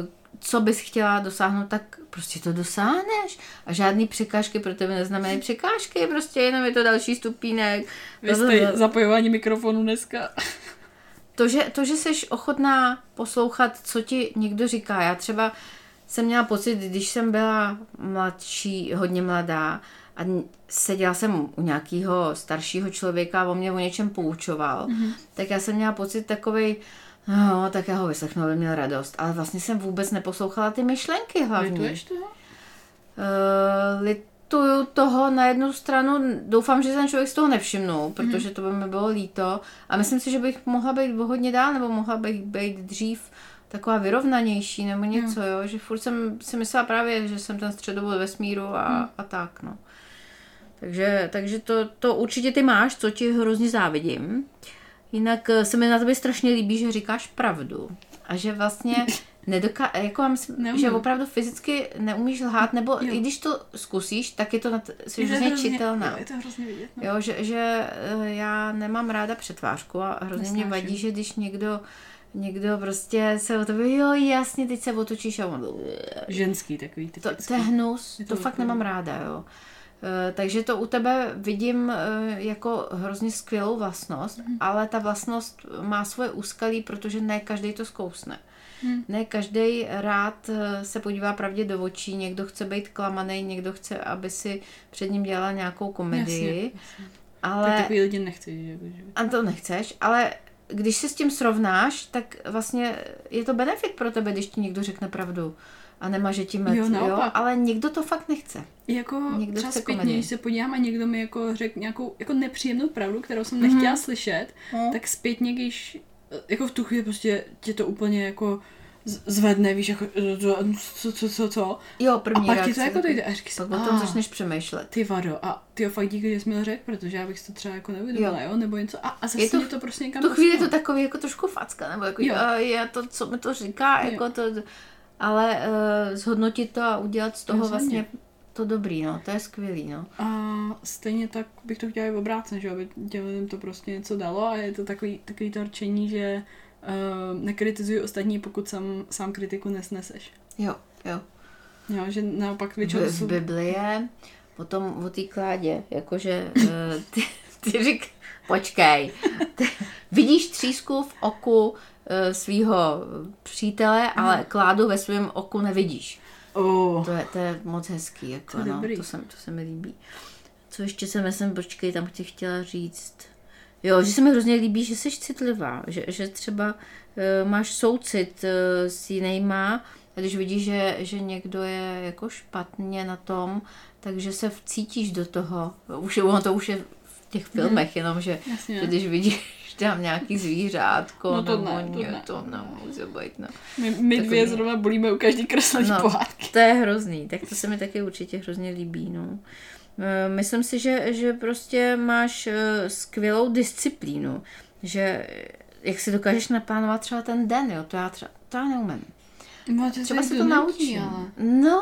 uh, co bys chtěla dosáhnout, tak prostě to dosáhneš. A žádný překážky pro tebe neznamenají překážky, prostě jenom je to další stupínek. Vy jste zapojování mikrofonu dneska. To že, to, že jsi ochotná poslouchat, co ti někdo říká. Já třeba jsem měla pocit, když jsem byla mladší, hodně mladá a seděla jsem u nějakého staršího člověka a on mě o něčem poučoval, mm-hmm. tak já jsem měla pocit takovej, no, tak já ho vyslechnu, aby měl radost. Ale vlastně jsem vůbec neposlouchala ty myšlenky hlavně. Lituješ toho? Uh, lituju toho na jednu stranu, doufám, že ten člověk z toho nevšimnul, protože to by mi bylo líto a myslím si, že bych mohla být hodně dál, nebo mohla bych být dřív taková vyrovnanější nebo něco, jo, že furt jsem si myslela právě, že jsem ten středobod vesmíru a, a tak, no. Takže, takže to, to určitě ty máš, co ti hrozně závidím. Jinak eh, se mi na tobě strašně líbí, že říkáš pravdu. A že vlastně nedoká... Jako myslím, Neumím. že opravdu fyzicky neumíš lhát, nebo Jo. i když to zkusíš, tak je to, na t- jsi to hrozně čitelná. Jo, je to hrozně vidět. No. Jo, že, že eh, já nemám ráda přetvářku a hrozně mě Nesnáším. vadí, že když někdo někdo prostě se o tebe, jo, jasně, teď se otočíš a on, Ženský takový to, typický. to je hnus, Je to, to to fakt nemám ráda, jo. Eh, Takže to u tebe vidím eh, jako hrozně skvělou vlastnost, Mhm. ale ta vlastnost má svoje úskalí, protože ne každý to zkousne. Hmm. Ne každý rád eh, se podívá pravdě do očí, někdo chce být klamaný, někdo chce, aby si před ním dělala nějakou komedii. Jasně, jasně. Ale... Tak takový lidi nechci, že? že- A to nechceš, ale když se s tím srovnáš, tak vlastně je to benefit pro tebe, když ti někdo řekne pravdu a nemá, že ti met, Jo, jo, ale někdo to fakt nechce. Jako Někdo třeba zpětně, komedii. když se podívám a někdo mi jako řekl nějakou jako nepříjemnou pravdu, kterou jsem Mhm. nechtěla slyšet, Mm. tak zpětně, když jako v tu chvíli prostě tě to úplně jako zvedne, víš, jako co, co, co, co. Jo, A první pak ti to jako dojde a říkáš si, Pak o tom "Ah, začneš přemýšlet. ty vado, a ty jo, fakt díky, že jsi mi to řekl, protože já bych to třeba jako neuvědomila, jo, nebo něco. A, a zase Je to- mě to prostě někam V tu chvíli je to takový jako trošku facka, nebo jako, Jo. jo. je to, co mi to říká, Jo. jako to, ale uh, zhodnotit to a udělat z toho vlastně to dobrý, no, to je skvělý, no. A stejně tak bych to chtěla i obrácen, že aby těm lidem to prostě něco dalo a je to takový, takový to rčení, že uh, nekritizuj ostatní, pokud sám, sám kritiku nesneseš. Jo, jo. Jo, že naopak většinou V, jsou... v Bibli je potom o té kládě, jakože uh, ty, ty řík, počkej, ty, vidíš třísku v oku svého přítele, ale kládu ve svém oku nevidíš. Oh, To je, to je moc hezký, jako, To je no, dobrý. to, se, to se mi líbí. Co ještě jsem, jsem, počkej, tam tě chtěla říct. Jo, že se mi hrozně líbí, že jsi citlivá, že, že třeba uh, máš soucit uh, s jinýma, a když vidíš, že, že někdo je jako špatně na tom, takže se vcítíš do toho. Už je, ono to už je těch filmech, jenom že, Jasně. že když vidíš tam nějaký zvířátko, No to nebo ne, to ne. to nemůže být, no. my, my Takový- dvě zrovna bolíme u každý kreslení No. pohádky. To je hrozný, tak to se mi taky určitě hrozně líbí. No. E, Myslím si, že, že prostě máš e, skvělou disciplínu, že e, jak si dokážeš naplánovat třeba ten den, jo, to já třeba, to já neumím. No, to Třeba se to naučím. Ale... No, No,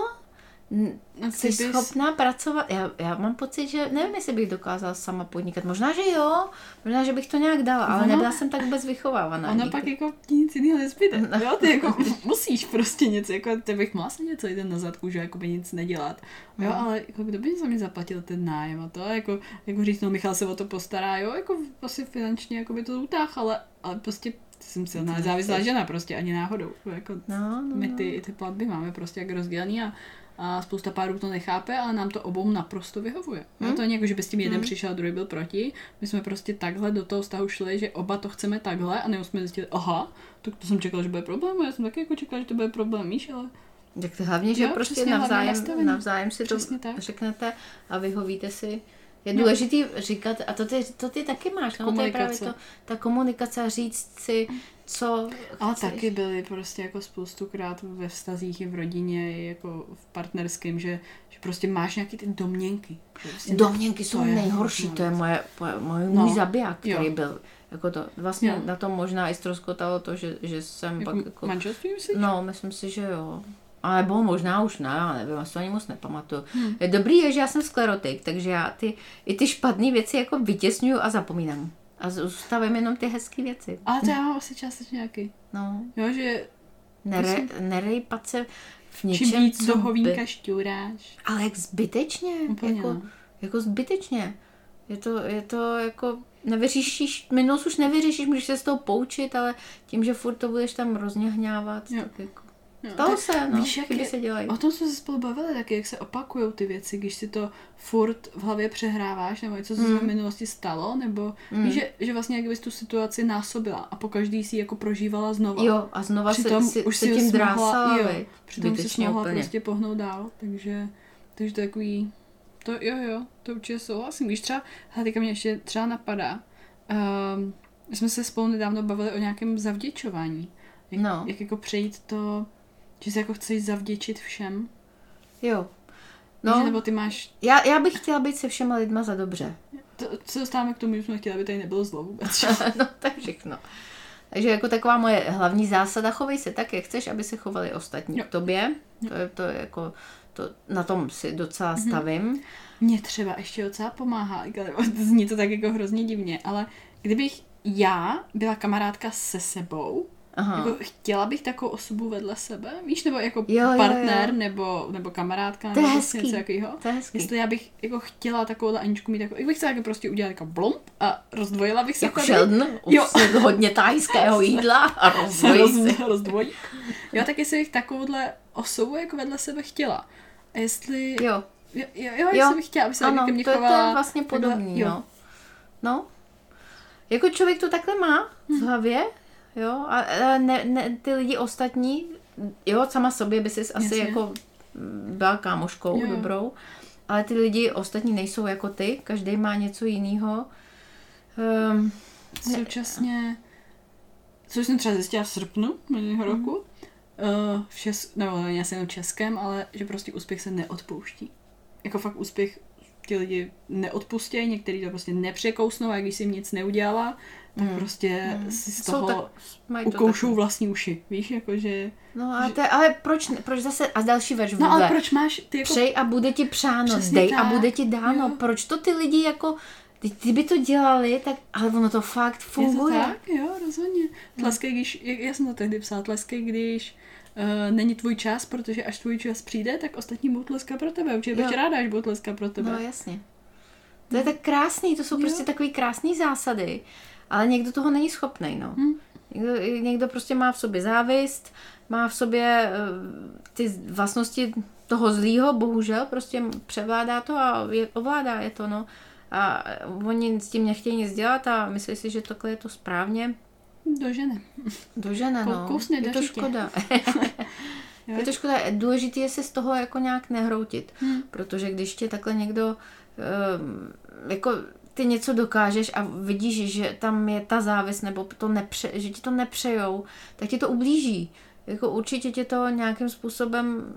jsi bys- schopná pracovat, já, já mám pocit, že nevím, jestli bych dokázala sama podnikat, možná, že jo, možná, že bych to nějak dala, ale Ono- nebyla jsem tak vůbec vychovávaná. Ona nikdy. pak jako nic jiného nezbyde. No. Jo, ty jako musíš prostě něco, jako ty bych mohla sedět celý den na zadku, že jako by nic nedělat. Jo, No. ale jako kdo by za mě zaplatil ten nájem a to, jako, jako říct, no Michal se o to postará, jo, jako asi finančně jako by to utáh, ale, ale prostě jsem silná To nezávislá žena prostě ani náhodou. Jako No, no, my no. ty, ty platby máme prostě jak rozdělený a, a spousta párů to nechápe, ale nám to obou naprosto vyhovuje. Hmm? To není jako, že by s tím jeden Hmm. přišel a druhý byl proti. My jsme prostě takhle do toho vztahu šli, že oba to chceme takhle a nebo jsme zjistili, aha, tak to jsem čekala, že bude problém, a já jsem taky jako čekala, že to bude problém, víš, ale Tak to hlavně, že Jo, prostě navzájem, navzájem si Přesně to tak. řeknete a vyhovíte si. Je No. důležitý říkat, a to ty, to ty taky máš, no, to je právě to, ta komunikace říct si, co Ale chceš. taky byly prostě jako spoustukrát ve vztazích i v rodině, i jako v partnerském, že, že prostě máš nějaký ty domněnky. Prostě Domněnky to jsou je nejhorší, hrozná to je moje, moje, moje No. můj zabiják, který Jo. byl. Jako to, vlastně Jo. na tom možná i ztroskotalo to, že, že jsem jako, pak jako... manželství myslíš? No, myslím si, že jo. Ale nebo možná už ne, já nevím, já si to ani moc nepamatuju. Hmm. Je dobrý je, že já jsem sklerotik, takže já ty, i ty špatné věci jako vytěsňuju a zapomínám. A zůstavím jenom ty hezké věci. Ale to já mám asi částečně nějaký. No, Jo, že nere, nerejpat se v čím něčem, víc co toho vínka by... šťouráš. Ale jak zbytečně. Úplně, jako, no. jako zbytečně. Je to, je to jako, nevyřešíš, minulost už nevyřešíš, můžeš se z toho poučit, ale tím, že furt to budeš tam rozněhňávat, Jo. tak jako... Stalo tak se, no, víš, jak chyby je- se dělají. O tom jsme se spolu bavili taky, jak se opakují ty věci, když si to furt v hlavě přehráváš, nebo něco, co se Mm. v minulosti stalo, nebo Mm. víš, že, že vlastně jak bys tu situaci násobila a po každý si ji jako prožívala znova. Jo, a znova Přitom se, si, už se si tím mohla- drásala, jo? Přitom Zbytečně mohla prostě pohnout dál, takže, takže to je takový, to jo, jo, to určitě souhlasím. Když třeba, hele, teďka mě ještě třeba napadá, um, jsme se spolu nedávno bavili o nějakém zavděčování. Jak, No. jak jako přejít to, že se jako chceš zavděčit všem. Jo. No. No, Nebo ty máš, já, já bych chtěla být se všema lidma za dobře. to, co dostáváme k tomu, že jsme chtěli, aby tady nebylo zlo vůbec. že? no, tak všechno. Takže jako taková moje hlavní zásada, chovej se tak, jak chceš, aby se chovali ostatní Jo. k tobě. To je, to je jako, to, na tom si docela Mhm. stavím. Mně třeba ještě docela pomáhá, ale zní to tak jako hrozně divně, ale kdybych já byla kamarádka se sebou, Aha. Jako chtěla bych takovou osobu vedle sebe, víš, nebo jako Jo, jo, partner, jo. Nebo, nebo kamarádka, nebo prostě hezký. něco takového. Jestli já bych jako chtěla takovou Aničku mít, jako, jak bych chtěla jako prostě udělat jako blomp a rozdvojila bych se Jako. Sheldon, Jo. jo. hodně tajského jídla a se rozvojí roz, se. rozdvojí. Jo, tak jestli bych takovouhle osobu jako vedle sebe chtěla. A jestli... Jo, Jo, jo, jo jestli bych chtěla, aby se ano, ke mně to je, to chovala. je vlastně podobný, jo. no. No. Jako člověk to takhle má v hlavě, jo, a, a ne, ne, ty lidi ostatní, jo, sama sobě by si asi jako mm, byla kámoškou Jo, jo. dobrou, ale ty lidi ostatní nejsou jako ty, každý má něco jiného. Um, Současně, což jsem třeba zjistila v srpnu minulého Mhm. roku, uh, v čes, nebo ne asi jenom českém, ale že prostě úspěch se neodpouští. Jako fakt úspěch ti lidi neodpustí, některý to prostě nepřekousnou a když si jim nic neudělala, tak prostě si z. Jsou toho tak- mají to ukoušou taky. vlastní uši, víš, jakože... no a te, ale proč, proč zase, a další verš No ale proč máš ty jako... Přej a bude ti přáno, Přesně dej a tak, bude ti dáno. jo. Proč to ty lidi jako, ty, ty by to dělali, tak, ale ono to fakt Je to funguje. tak? Jo, rozhodně. Tleskej, když, já jsem to tehdy psala, tleskej, když uh, není tvůj čas, protože až tvůj čas přijde, tak ostatní budou tleskat pro tebe. Určitě Jo. ráda, až budou tleskat pro tebe. No jasně. To je tak krásný, to jsou Jo. prostě takový krásný zásady, ale někdo toho není schopný, no. Hm. Někdo, někdo prostě má v sobě závist, má v sobě eh, ty vlastnosti toho zlýho, bohužel, prostě převládá to a je, ovládá je to, no. A oni s tím nechtějí nic dělat a myslí si, že takhle je to správně. Do ženy. Do žena, Kou- no. kousne je to škoda. Je to škoda. Důležité je se z toho jako nějak nehroutit. Hm. Protože když tě takhle někdo um, jako ty něco dokážeš a vidíš, že tam je ta závist nebo to nepře, že ti to nepřejou, tak ti to ublíží. Jako určitě tě to nějakým způsobem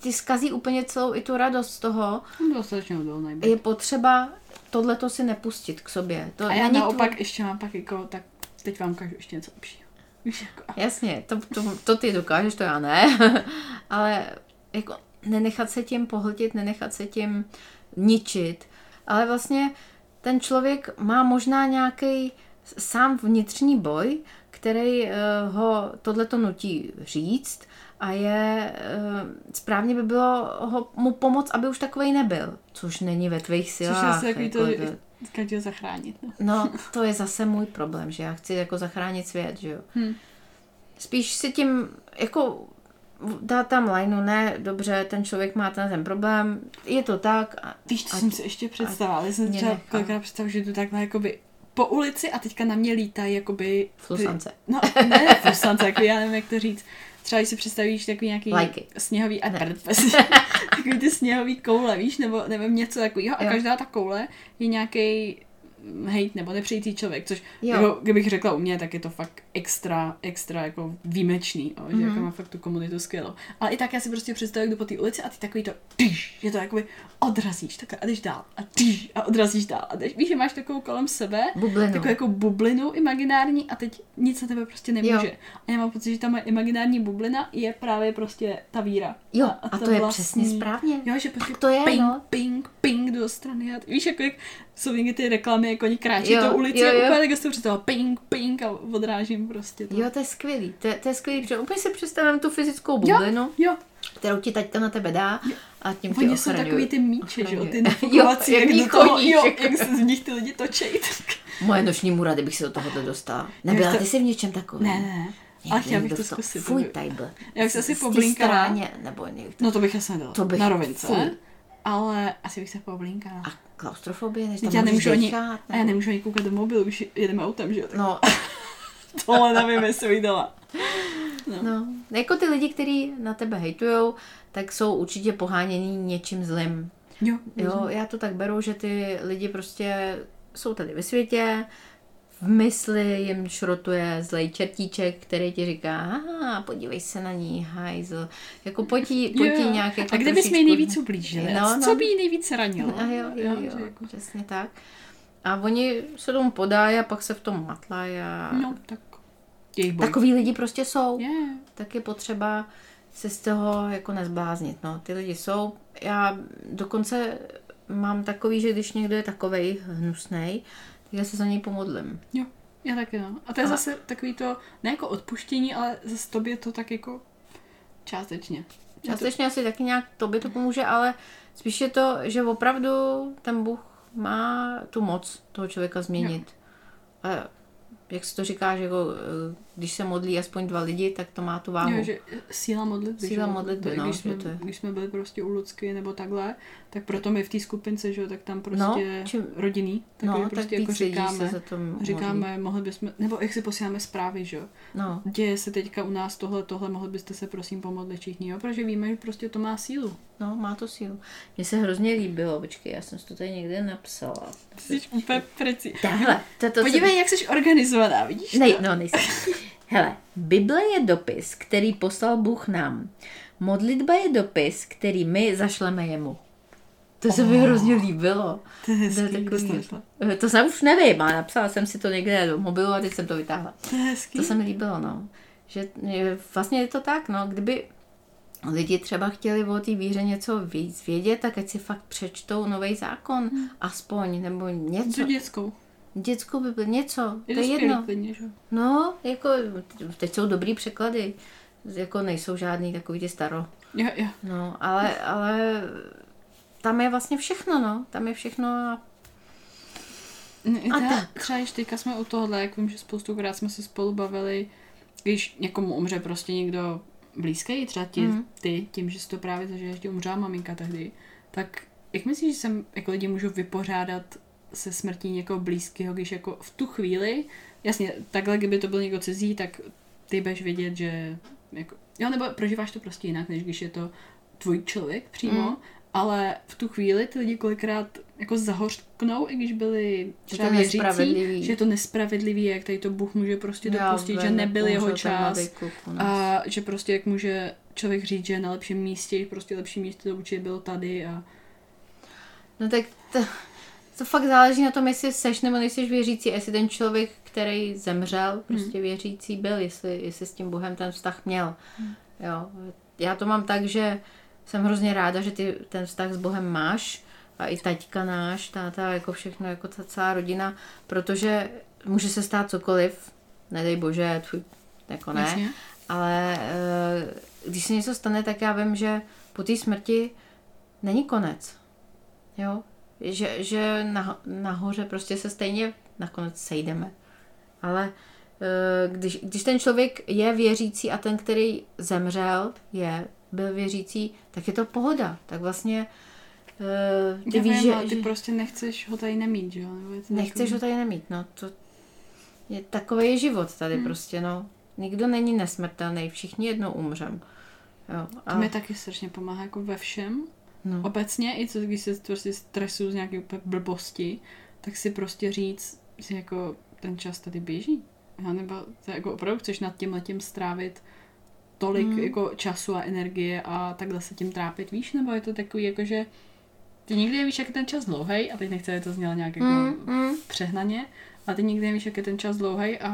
ti zkazí úplně celou i tu radost z toho. No, Dostatečně. Je potřeba tohleto si nepustit k sobě. To A já naopak tvůj- ještě mám pak jako, tak teď vám ukážu ještě něco lepšího. Jako. Jasně, to, to, to ty dokážeš, to já ne. Ale jako nenechat se tím pohltit, nenechat se tím ničit. Ale vlastně ten člověk má možná nějaký sám vnitřní boj, který uh, ho tohleto nutí říct a je uh, správně by bylo ho, mu pomoct, aby už takovej nebyl, což není ve tvých Což silách. je asi takový jako to, to- že každý ho zachránit. No. No, to je zase můj problém, že já chci jako zachránit svět, že jo. Hm. Spíš si tím, jako dá tam lineu, ne, dobře, ten člověk má ten, ten problém, je to tak. A, Víš, co ať- jsem si ještě představila? Já jsem třeba kolikrát představila, že jdu takhle jakoby po ulici a teďka na mě lítají jakoby... ty- Flusance. No, ne flusance, jako já nevím, jak to říct. Třeba když si představíš takový nějaký Lajky. sněhový, a prd, takový ty sněhový koule, víš, nebo nevím, něco takového. A Jo. každá ta koule je nějaký hejt nebo nepřející člověk, což Jo. jako, kdybych řekla u mě, tak je to fakt extra, extra jako výjimečný, o, že Mhm. jako má fakt tu komunitu skvělou. Ale i tak já si prostě představuji, kdo po té ulici a ty takový to, tyš, že to jakoby odrazíš takhle a jdeš dál a tyš, a odrazíš dál a jdeš, víš, že máš takovou kolem sebe, Bublinu. takovou jako bublinu imaginární a teď nic na tebe prostě nemůže. Jo. A já mám pocit, že ta moje imaginární bublina je právě prostě ta víra. Jo, a to je přesně správně. Jo, že prostě Tak to je, ping, no. ping, ping do strany. A víš, jako jak jsou někdy ty reklamy, jako oni kráčí Jo, tou ulici jo, a jo. úplně tak jsem představila ping, ping a odrážím prostě to. Jo, to je skvělý, to je, to je skvělý, protože úplně si představím tu fyzickou bublinu, jo. kterou ti taťka na tebe dá a tím Oni jsou takový ty míče, že jo, ty nafukovací, Jo, jak, jak do toho, jo, jak se z nich ty lidi točejí. Moje noční můra, kdybych se do tohohle dostala. Nebyla to- ty jsi v něčem takovém? Ne, ne. Ale chtěla bych to zkusit. Fuj, to by- tajbl. Jak se asi poblinkala. nebo někdo. No to bych asi nedala. To bych- Na rovince. fuj. Ale asi bych se poblinkala. A klaustrofobie, než tam já nemůžu ani, dechat, a já nemůžu ani koukat do mobilu, už jedeme autem, že jo? Tak No, tohle nevím, jestli bych dala. No. no. Jako ty lidi, kteří na tebe hejtujou, tak jsou určitě pohánění něčím zlým. Jo, Jo, já to tak beru, že ty lidi prostě jsou tady ve světě, v mysli jim šrotuje zlej čertíček, který ti říká, aha, podívej se na ní, hajzl. Jako pojď jí Jo. nějak jako A kde bys mi nejvíc ublížili? No, No, no. Co by jí nejvíc ranilo? A jo, jo, jo, že jako- přesně tak. A oni se tomu podají a pak se v tom matlají a No, tak jejich boj. takový lidi prostě jsou. Je. tak je potřeba se z toho jako nezbláznit. No. Ty lidi jsou, já dokonce mám takový, že když někdo je takovej hnusnej, já se za něj pomodlím. Jo, já taky no. A to je A- zase takový to, ne jako odpuštění, ale zase tobě to tak jako částečně. Já to- Částečně asi taky nějak tobě to pomůže, ale spíš je to, že opravdu ten Bůh má tu moc toho člověka změnit. A jak se to říká, že jako, eh, když se modlí aspoň dva lidi, tak to má tu váhu. Jo, že síla modlitby. Síla modlitby, no, když, jsme, to je- když jsme byli prostě u Lucky nebo takhle, tak proto my v té skupince, že jo, tak tam No, prostě čím- rodinný, tak no, prostě tak jako říkáme, se modlí. říkáme, mohli bychom, nebo jak si posíláme zprávy, že jo. No, Děje se teďka u nás tohle, tohle, mohli byste se prosím pomodlit všichni, jo, protože víme, že prostě to má sílu. no, má to sílu. Mně se hrozně líbilo, počkej, já jsem si to tady někde napsala. Jsi úplně preci. Tahle, to, to Podívej, jak jsi organizovaná, vidíš? Ne, no, nejsem. Hele, Bible je dopis, který poslal Bůh nám. Modlitba je dopis, který my zašleme jemu. To se mi hrozně líbilo. To je hezký, To je takový-? Eh, To jsem už nevím, ale napsala jsem si to někde do mobilu a teď jsem to vytáhla. To je hezký. To se mi líbilo, no. Že vlastně je to tak, no, kdyby lidi třeba chtěli o té víře něco víc vědět, tak ať si fakt přečtou nový zákon, aspoň, nebo něco. Co dětskou? Dětskou Bibli, něco, Je to to je jedno. klidně, že? No, jako, teď jsou dobrý překlady, jako nejsou žádný takový ty staro. Jo, jo. No, ale, ale tam je vlastně všechno, no, tam je všechno a A A teda, třeba když teďka jsme u tohohle, jak vím, že spoustukrát jsme se spolu bavili, když někomu umře prostě někdo blízký, třeba ti, mm. ty, tím, že si to právě zažiješ, že ti umřela maminka tehdy, tak jak myslíš, že se jako lidi můžou vypořádat se smrtí někoho blízkého, když jako v tu chvíli, jasně, takhle, kdyby to byl někdo cizí, tak ty budeš vědět, že jako, jo, nebo prožíváš to prostě jinak, než když je to tvůj člověk přímo, Mm. ale v tu chvíli ty lidi kolikrát jako zahořknou, i když byli Že třeba věřící, že je to nespravedlivý, jak tady to Bůh může prostě Já dopustit, že vím, nebyl jeho čas. a že prostě jak může člověk říct, že je na lepším místě, že prostě lepší místo to určitě bylo tady a No tak to, to fakt záleží na tom, jestli seš nebo nejseš věřící, jestli ten člověk, který zemřel, prostě věřící byl, jestli, jestli s tím Bohem ten vztah měl. Jo. Já to mám tak, že jsem hrozně ráda, že ty ten vztah s Bohem máš a i taťka náš, táta, jako všechno, jako ta celá rodina, protože může se stát cokoliv, nedej bože, tvůj, jako ne, Jasně. ale eh, když se něco stane, tak já vím, že po té smrti není konec. Jo? Že, že na, nahoře prostě se stejně nakonec sejdeme. Ale eh, když, když ten člověk je věřící a ten, který zemřel, je, byl věřící, tak je to pohoda. Tak vlastně eh, ty Já víš, vím, že, ale ty že prostě nechceš ho tady nemít, že jo? Nechceš takový- ho tady nemít. No, to je takový je život tady Hmm. prostě. No. Nikdo není nesmrtelný, všichni jednou umřem. Jo, To mi taky strašně pomáhá jako ve všem. No. Obecně, i co když se prostě stresuju z nějaké úplně blbosti, tak si prostě říct, že jako ten čas tady běží. Já nebo to jako opravdu chceš nad tím letím strávit tolik Mm. jako času a energie a takhle se tím trápit, víš? Nebo je to takový jako, že ty nikdy nevíš, jak je ten čas dlouhý a teď nechci, aby to znělo nějak jako Mm, mm. přehnaně, ale ty nikdy nevíš, jak je ten čas dlouhý a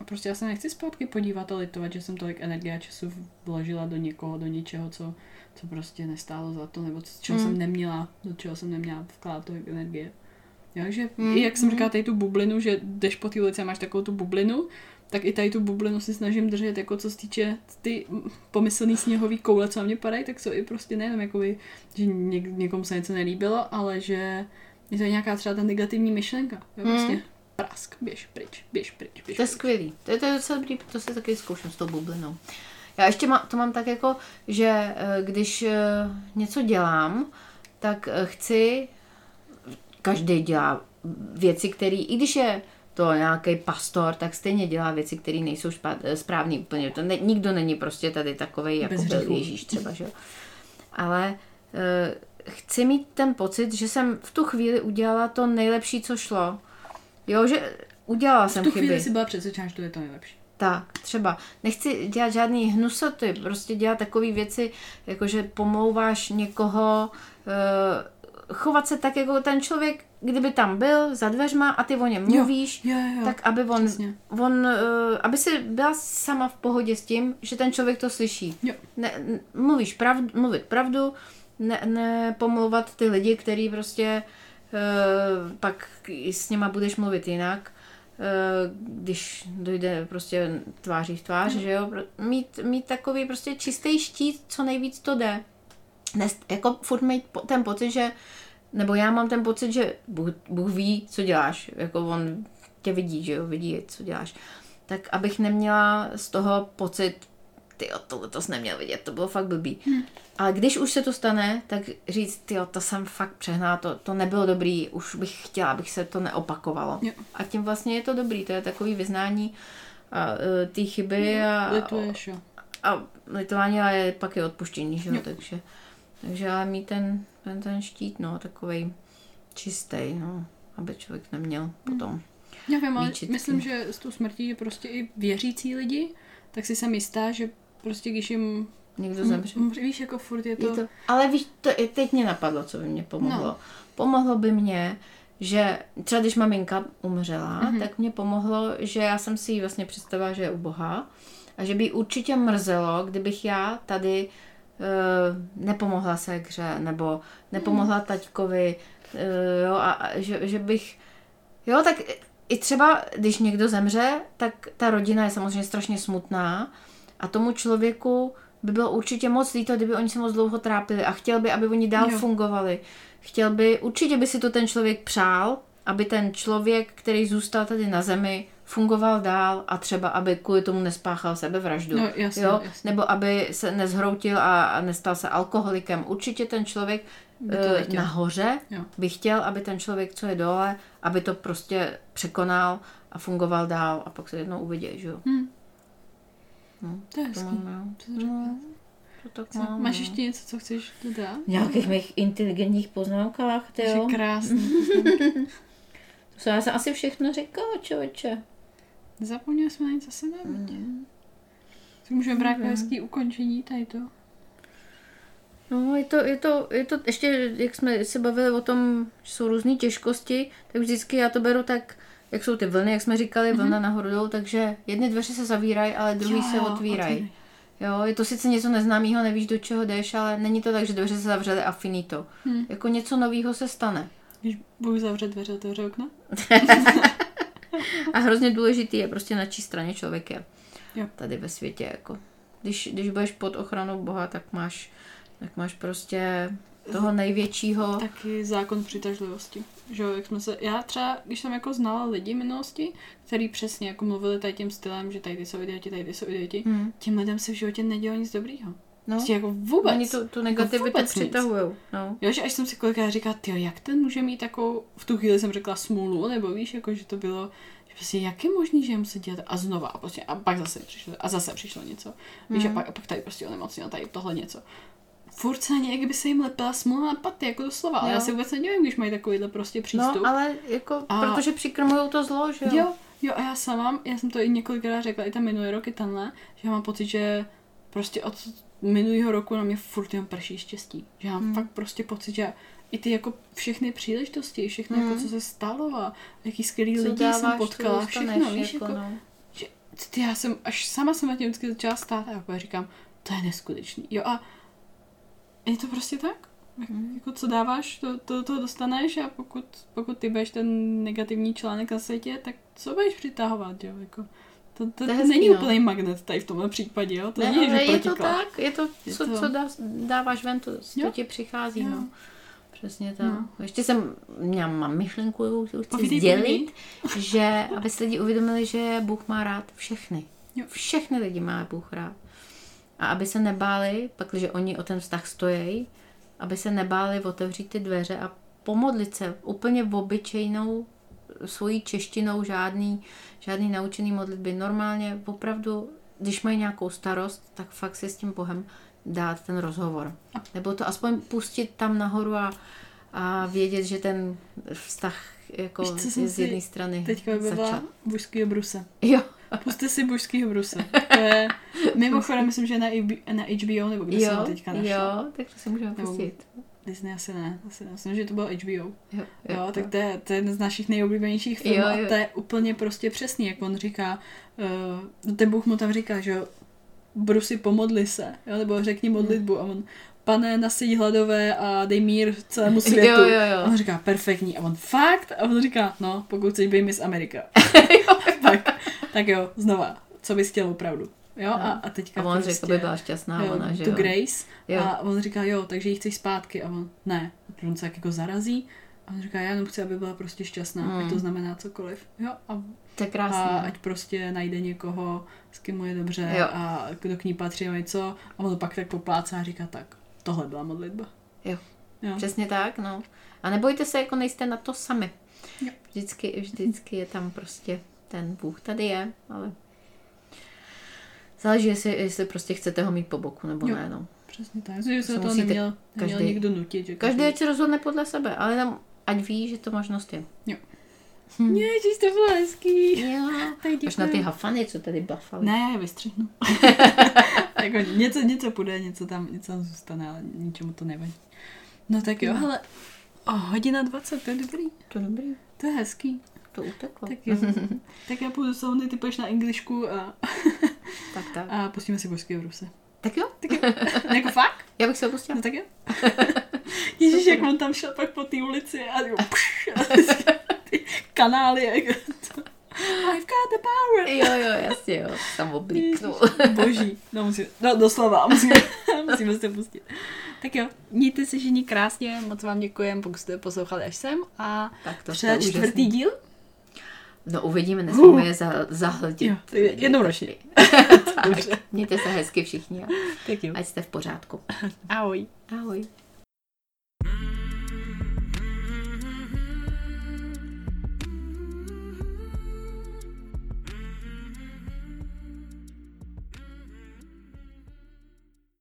a prostě já se nechci zpátky podívat a litovat, že jsem tolik energie a času vložila do někoho, do něčeho, co, co prostě nestálo za to, nebo z čeho Mm. jsem neměla, do čeho jsem neměla vkládat tolik energie. Jo, že Mm, i jak jsem mm. říkala, tady tu bublinu, že jdeš po té ulici a máš takovou tu bublinu, tak i tady tu bublinu si snažím držet, jako co se týče ty pomyslný sněhový koule, co na mě padají, tak jsou i prostě nejenom jakoby, že něk, někomu se něco nelíbilo, ale že je to nějaká třeba ta negativní myšlenka. Jo, Mm. prostě prask, běž pryč, běž pryč, běž To je pryč. skvělý. To je, to je docela dobrý, to se taky zkouším s tou bublinou. Já ještě má, to mám tak jako, že eh, když eh, něco dělám, tak eh, chci, každý dělá věci, které, i když je to nějaký pastor, tak stejně dělá věci, které nejsou špa, eh, správný úplně. To ne, nikdo není prostě tady takový, jako Bez byl. Ježíš třeba, že jo. Ale eh, chci mít ten pocit, že jsem v tu chvíli udělala to nejlepší, co šlo. Jo, že udělala V jsem tu chyby. chvíli si byla přesvědčena, že to je to nejlepší. Tak, třeba. Nechci dělat žádný hnusoty, prostě dělat takové věci, jako že pomlouváš někoho, uh, chovat se tak, jako ten člověk, kdyby tam byl za dveřma a ty o něm mluvíš, Jo, jo, jo. tak aby on, přesně. on uh, aby si byla sama v pohodě s tím, že ten člověk to slyší. Jo. Ne, mluvíš pravdu, mluvit pravdu, ne, ne pomlouvat ty lidi, který prostě uh, pak s nima budeš mluvit jinak, když dojde prostě tváří v tvář, že jo, mít, mít takový prostě čistý štít, co nejvíc to jde. Nest, jako furt mít ten pocit, že nebo já mám ten pocit, že Bůh, Bůh ví, co děláš, jako on tě vidí, že jo, vidí, co děláš. Tak abych neměla z toho pocit, ty to jsi neměl vidět, to bylo fakt blbý. Hmm. Ale když už se to stane, tak říct, ty to jsem fakt přehnala, to, to nebylo dobrý, už bych chtěla, abych se to neopakovalo. Jo. A tím vlastně je to dobrý, to je takový vyznání e, té chyby a, Lituješ, jo. a litování, ale je, pak je odpuštění, že jo, takže, takže ale mít ten, ten, ten štít, no, takový čistý, no, aby člověk neměl hmm. potom. Já vím, ale myslím, že s tou smrtí je prostě i věřící lidi, tak si jsem jistá, že prostě když jim Někdo zemře. M- víš, jako furt je to... Je to... Ale víš, to i teď mě napadlo, co by mě pomohlo. No. Pomohlo by mě, že třeba když maminka umřela, mm-hmm. tak mě pomohlo, že já jsem si ji vlastně představila, že je u Boha a že by určitě mrzelo, kdybych já tady uh, nepomohla hře, nebo nepomohla mm. taťkovi, uh, jo, a, a že, že bych, jo, tak i třeba, když někdo zemře, tak ta rodina je samozřejmě strašně smutná a tomu člověku by bylo určitě moc líto, kdyby oni se moc dlouho trápili a chtěl by, aby oni dál jo. fungovali. Chtěl by, určitě by si to ten člověk přál, aby ten člověk, který zůstal tady na zemi, fungoval dál a třeba, aby kvůli tomu nespáchal sebevraždu. No, jasně, jo? Jasně. Nebo aby se nezhroutil a, a nestal se alkoholikem. Určitě ten člověk by to e, nahoře jo. by chtěl, aby ten člověk, co je dole, aby to prostě překonal a fungoval dál a pak se jednou uvidí, že jo. Hmm. No, to je hezký. To, no, to tak co? Mám, Máš ještě něco, co chceš dodat? V nějakých mých inteligentních poznámkách, ty jo. krásný. to jsem, já jsem asi všechno říkala, člověče. Zapomněli jsme na něco se mm. Můžeme brát mm. hezký ukončení tady to. No, je to, je to, je to, ještě jak jsme se bavili o tom, že jsou různé těžkosti, tak vždycky já to beru tak, jak jsou ty vlny, jak jsme říkali, mm-hmm. vlna nahoru dolů, takže jedny dveře se zavírají, ale druhý se otvírají. Jo, je to sice něco neznámého, nevíš, do čeho jdeš, ale není to tak, že dveře se zavřely a finito. Hmm. Jako něco nového se stane. Když Bůh zavře dveře, otevře okno? a hrozně důležitý je prostě na čí straně člověk je. Jo. Tady ve světě, jako. Když, když budeš pod ochranou Boha, tak máš, tak máš prostě toho největšího. Taky zákon přitažlivosti. Že jak jsme se, já třeba, když jsem jako znala lidi minulosti, který přesně jako mluvili tady tím stylem, že tady ty jsou idioti, tady jsou idioti, hmm. těm lidem se v životě nedělo nic dobrýho. No, prostě jako vůbec. Oni tu, tu negativitu jako přitahují. No. Jo, že až jsem si kolikrát říkala, ty jak ten může mít takovou, v tu chvíli jsem řekla smůlu, nebo víš, jako že to bylo, že prostě jak je možný, že musí dělat a znova a prostě a pak zase přišlo a zase přišlo něco. Víš, mm. a, pak, a pak tady prostě onemocněl, tady tohle něco furt se na ně, jak by se jim lepila smůla na paty, jako doslova. Ale já si vůbec nedivím, když mají takovýhle prostě přístup. No, ale jako, a... protože přikrmují to zlo, že jo? Jo, jo, a já sama, já jsem to i několikrát řekla, i ten minulý rok, i tenhle, že já mám pocit, že prostě od minulého roku na mě furt jen prší štěstí. Že já mám hmm. fakt prostě pocit, že i ty jako všechny příležitosti, všechno jako, hmm. jako co se stalo a jaký skvělý co lidi jsem potkala, všechno, víš, jako, no. že, ty, já jsem, až sama jsem na tím vždycky začala stát a jako říkám, to je neskutečný. Jo a je to prostě tak. Mm. Jako co dáváš, to, to, to dostaneš a pokud, pokud ty budeš ten negativní článek na světě, tak co budeš přitahovat, jo, jako. To, to, to, to není no. úplný magnet tady v tomhle případě, jo? To ne, není, že je to tak, je to, je co, to... co dá, dáváš ven, to, to ti přichází, jo. no. Přesně tak. No. Ještě jsem, já mám myšlenku, chci Povídej, sdělit, že aby se lidi uvědomili, že Bůh má rád všechny. Jo. Všechny lidi má Bůh rád. A aby se nebáli, pak, když oni o ten vztah stojí, aby se nebáli otevřít ty dveře a pomodlit se úplně v obyčejnou svojí češtinou, žádný, žádný naučený modlitby. Normálně, opravdu, když mají nějakou starost, tak fakt si s tím Bohem dát ten rozhovor. Nebo to aspoň pustit tam nahoru a, a vědět, že ten vztah jako Víš, je z jedné strany Teďka by byla buřský bruse. Jo, Puste si božskýho bruse. To je, mimochodem, myslím, že na, na HBO, nebo kde jo, jsem to teďka našla. Jo, tak to si můžeme pustit. Disney asi ne, asi ne. Myslím, že to bylo HBO. Jo, jo, jo tak to je, to je jeden z našich nejoblíbenějších filmů jo, jo. a to je úplně prostě přesný, jak on říká, uh, ten Bůh mu tam říká, že Brusy pomodli se, jo, nebo řekni modlitbu a on pane, nasyť hladové a dej mír celému světu. Jo, jo, jo. A on říká, perfektní. A on fakt? A on říká, no, pokud chceš být Miss Amerika. tak, tak jo, znova, co bys chtěl opravdu? jo, a, a teďka A on prostě, řekl, by byla šťastná jo, ona, že tu jo. Grace Jo. a on říká, jo, takže ji chceš zpátky a on, ne, on se jak jako zarazí a on říká, já jenom chci, aby byla prostě šťastná, Mm. ať to znamená cokoliv, jo, a, To je a ať prostě najde někoho, s kým mu je dobře Jo. a kdo k ní patří a něco a on to pak tak poplácá a říká, tak, tohle byla modlitba. Jo. Jo. Přesně tak, no. A nebojte se, jako nejste na to sami. Jo. Vždycky, vždycky je tam prostě ten Bůh tady je, ale záleží, jestli, jestli prostě chcete ho mít po boku, nebo Jo. ne, no. Přesně tak, že se musíte neměl, neměl každý- nikdo nutit, že Každý ať se rozhodne podle sebe, ale tam, ať ví, že to možnost je. Ježíš, to bylo hezký. Jo. Až na ty hafany, co tady bafaly. Ne, já je vystřihnu. jako něco, něco půjde, něco tam, něco tam zůstane, ale ničemu to nevadí. No tak jo, No. hele, o hodina 20, to je dobrý. To dobrý, To je hezký. To uteklo. Tak jo. tak já půjdu sauny, ty půjdeš na Englishku a, tak, tak. a pustíme si božský v ruse. Tak jo, Tak jo. jako fakt? já bych se opustila. No tak jo. Ježíš, jak on tam šel pak po té ulici a jo, pš, a ty kanály, jak to. I've got the power. Jo, jo, jasně, jo, tam oblíknu. Boží. No, musím, no doslova, musíme, musíme se pustit. Tak jo, mějte se všichni krásně, moc vám děkujem, pokud jste poslouchali až sem a Tak to před čtvrtý díl. No uvidíme, nesmíme je za, zahltit. Jo, jednou ročně. tak, mějte se hezky všichni a Tak jo. ať jste v pořádku. Ahoj. Ahoj.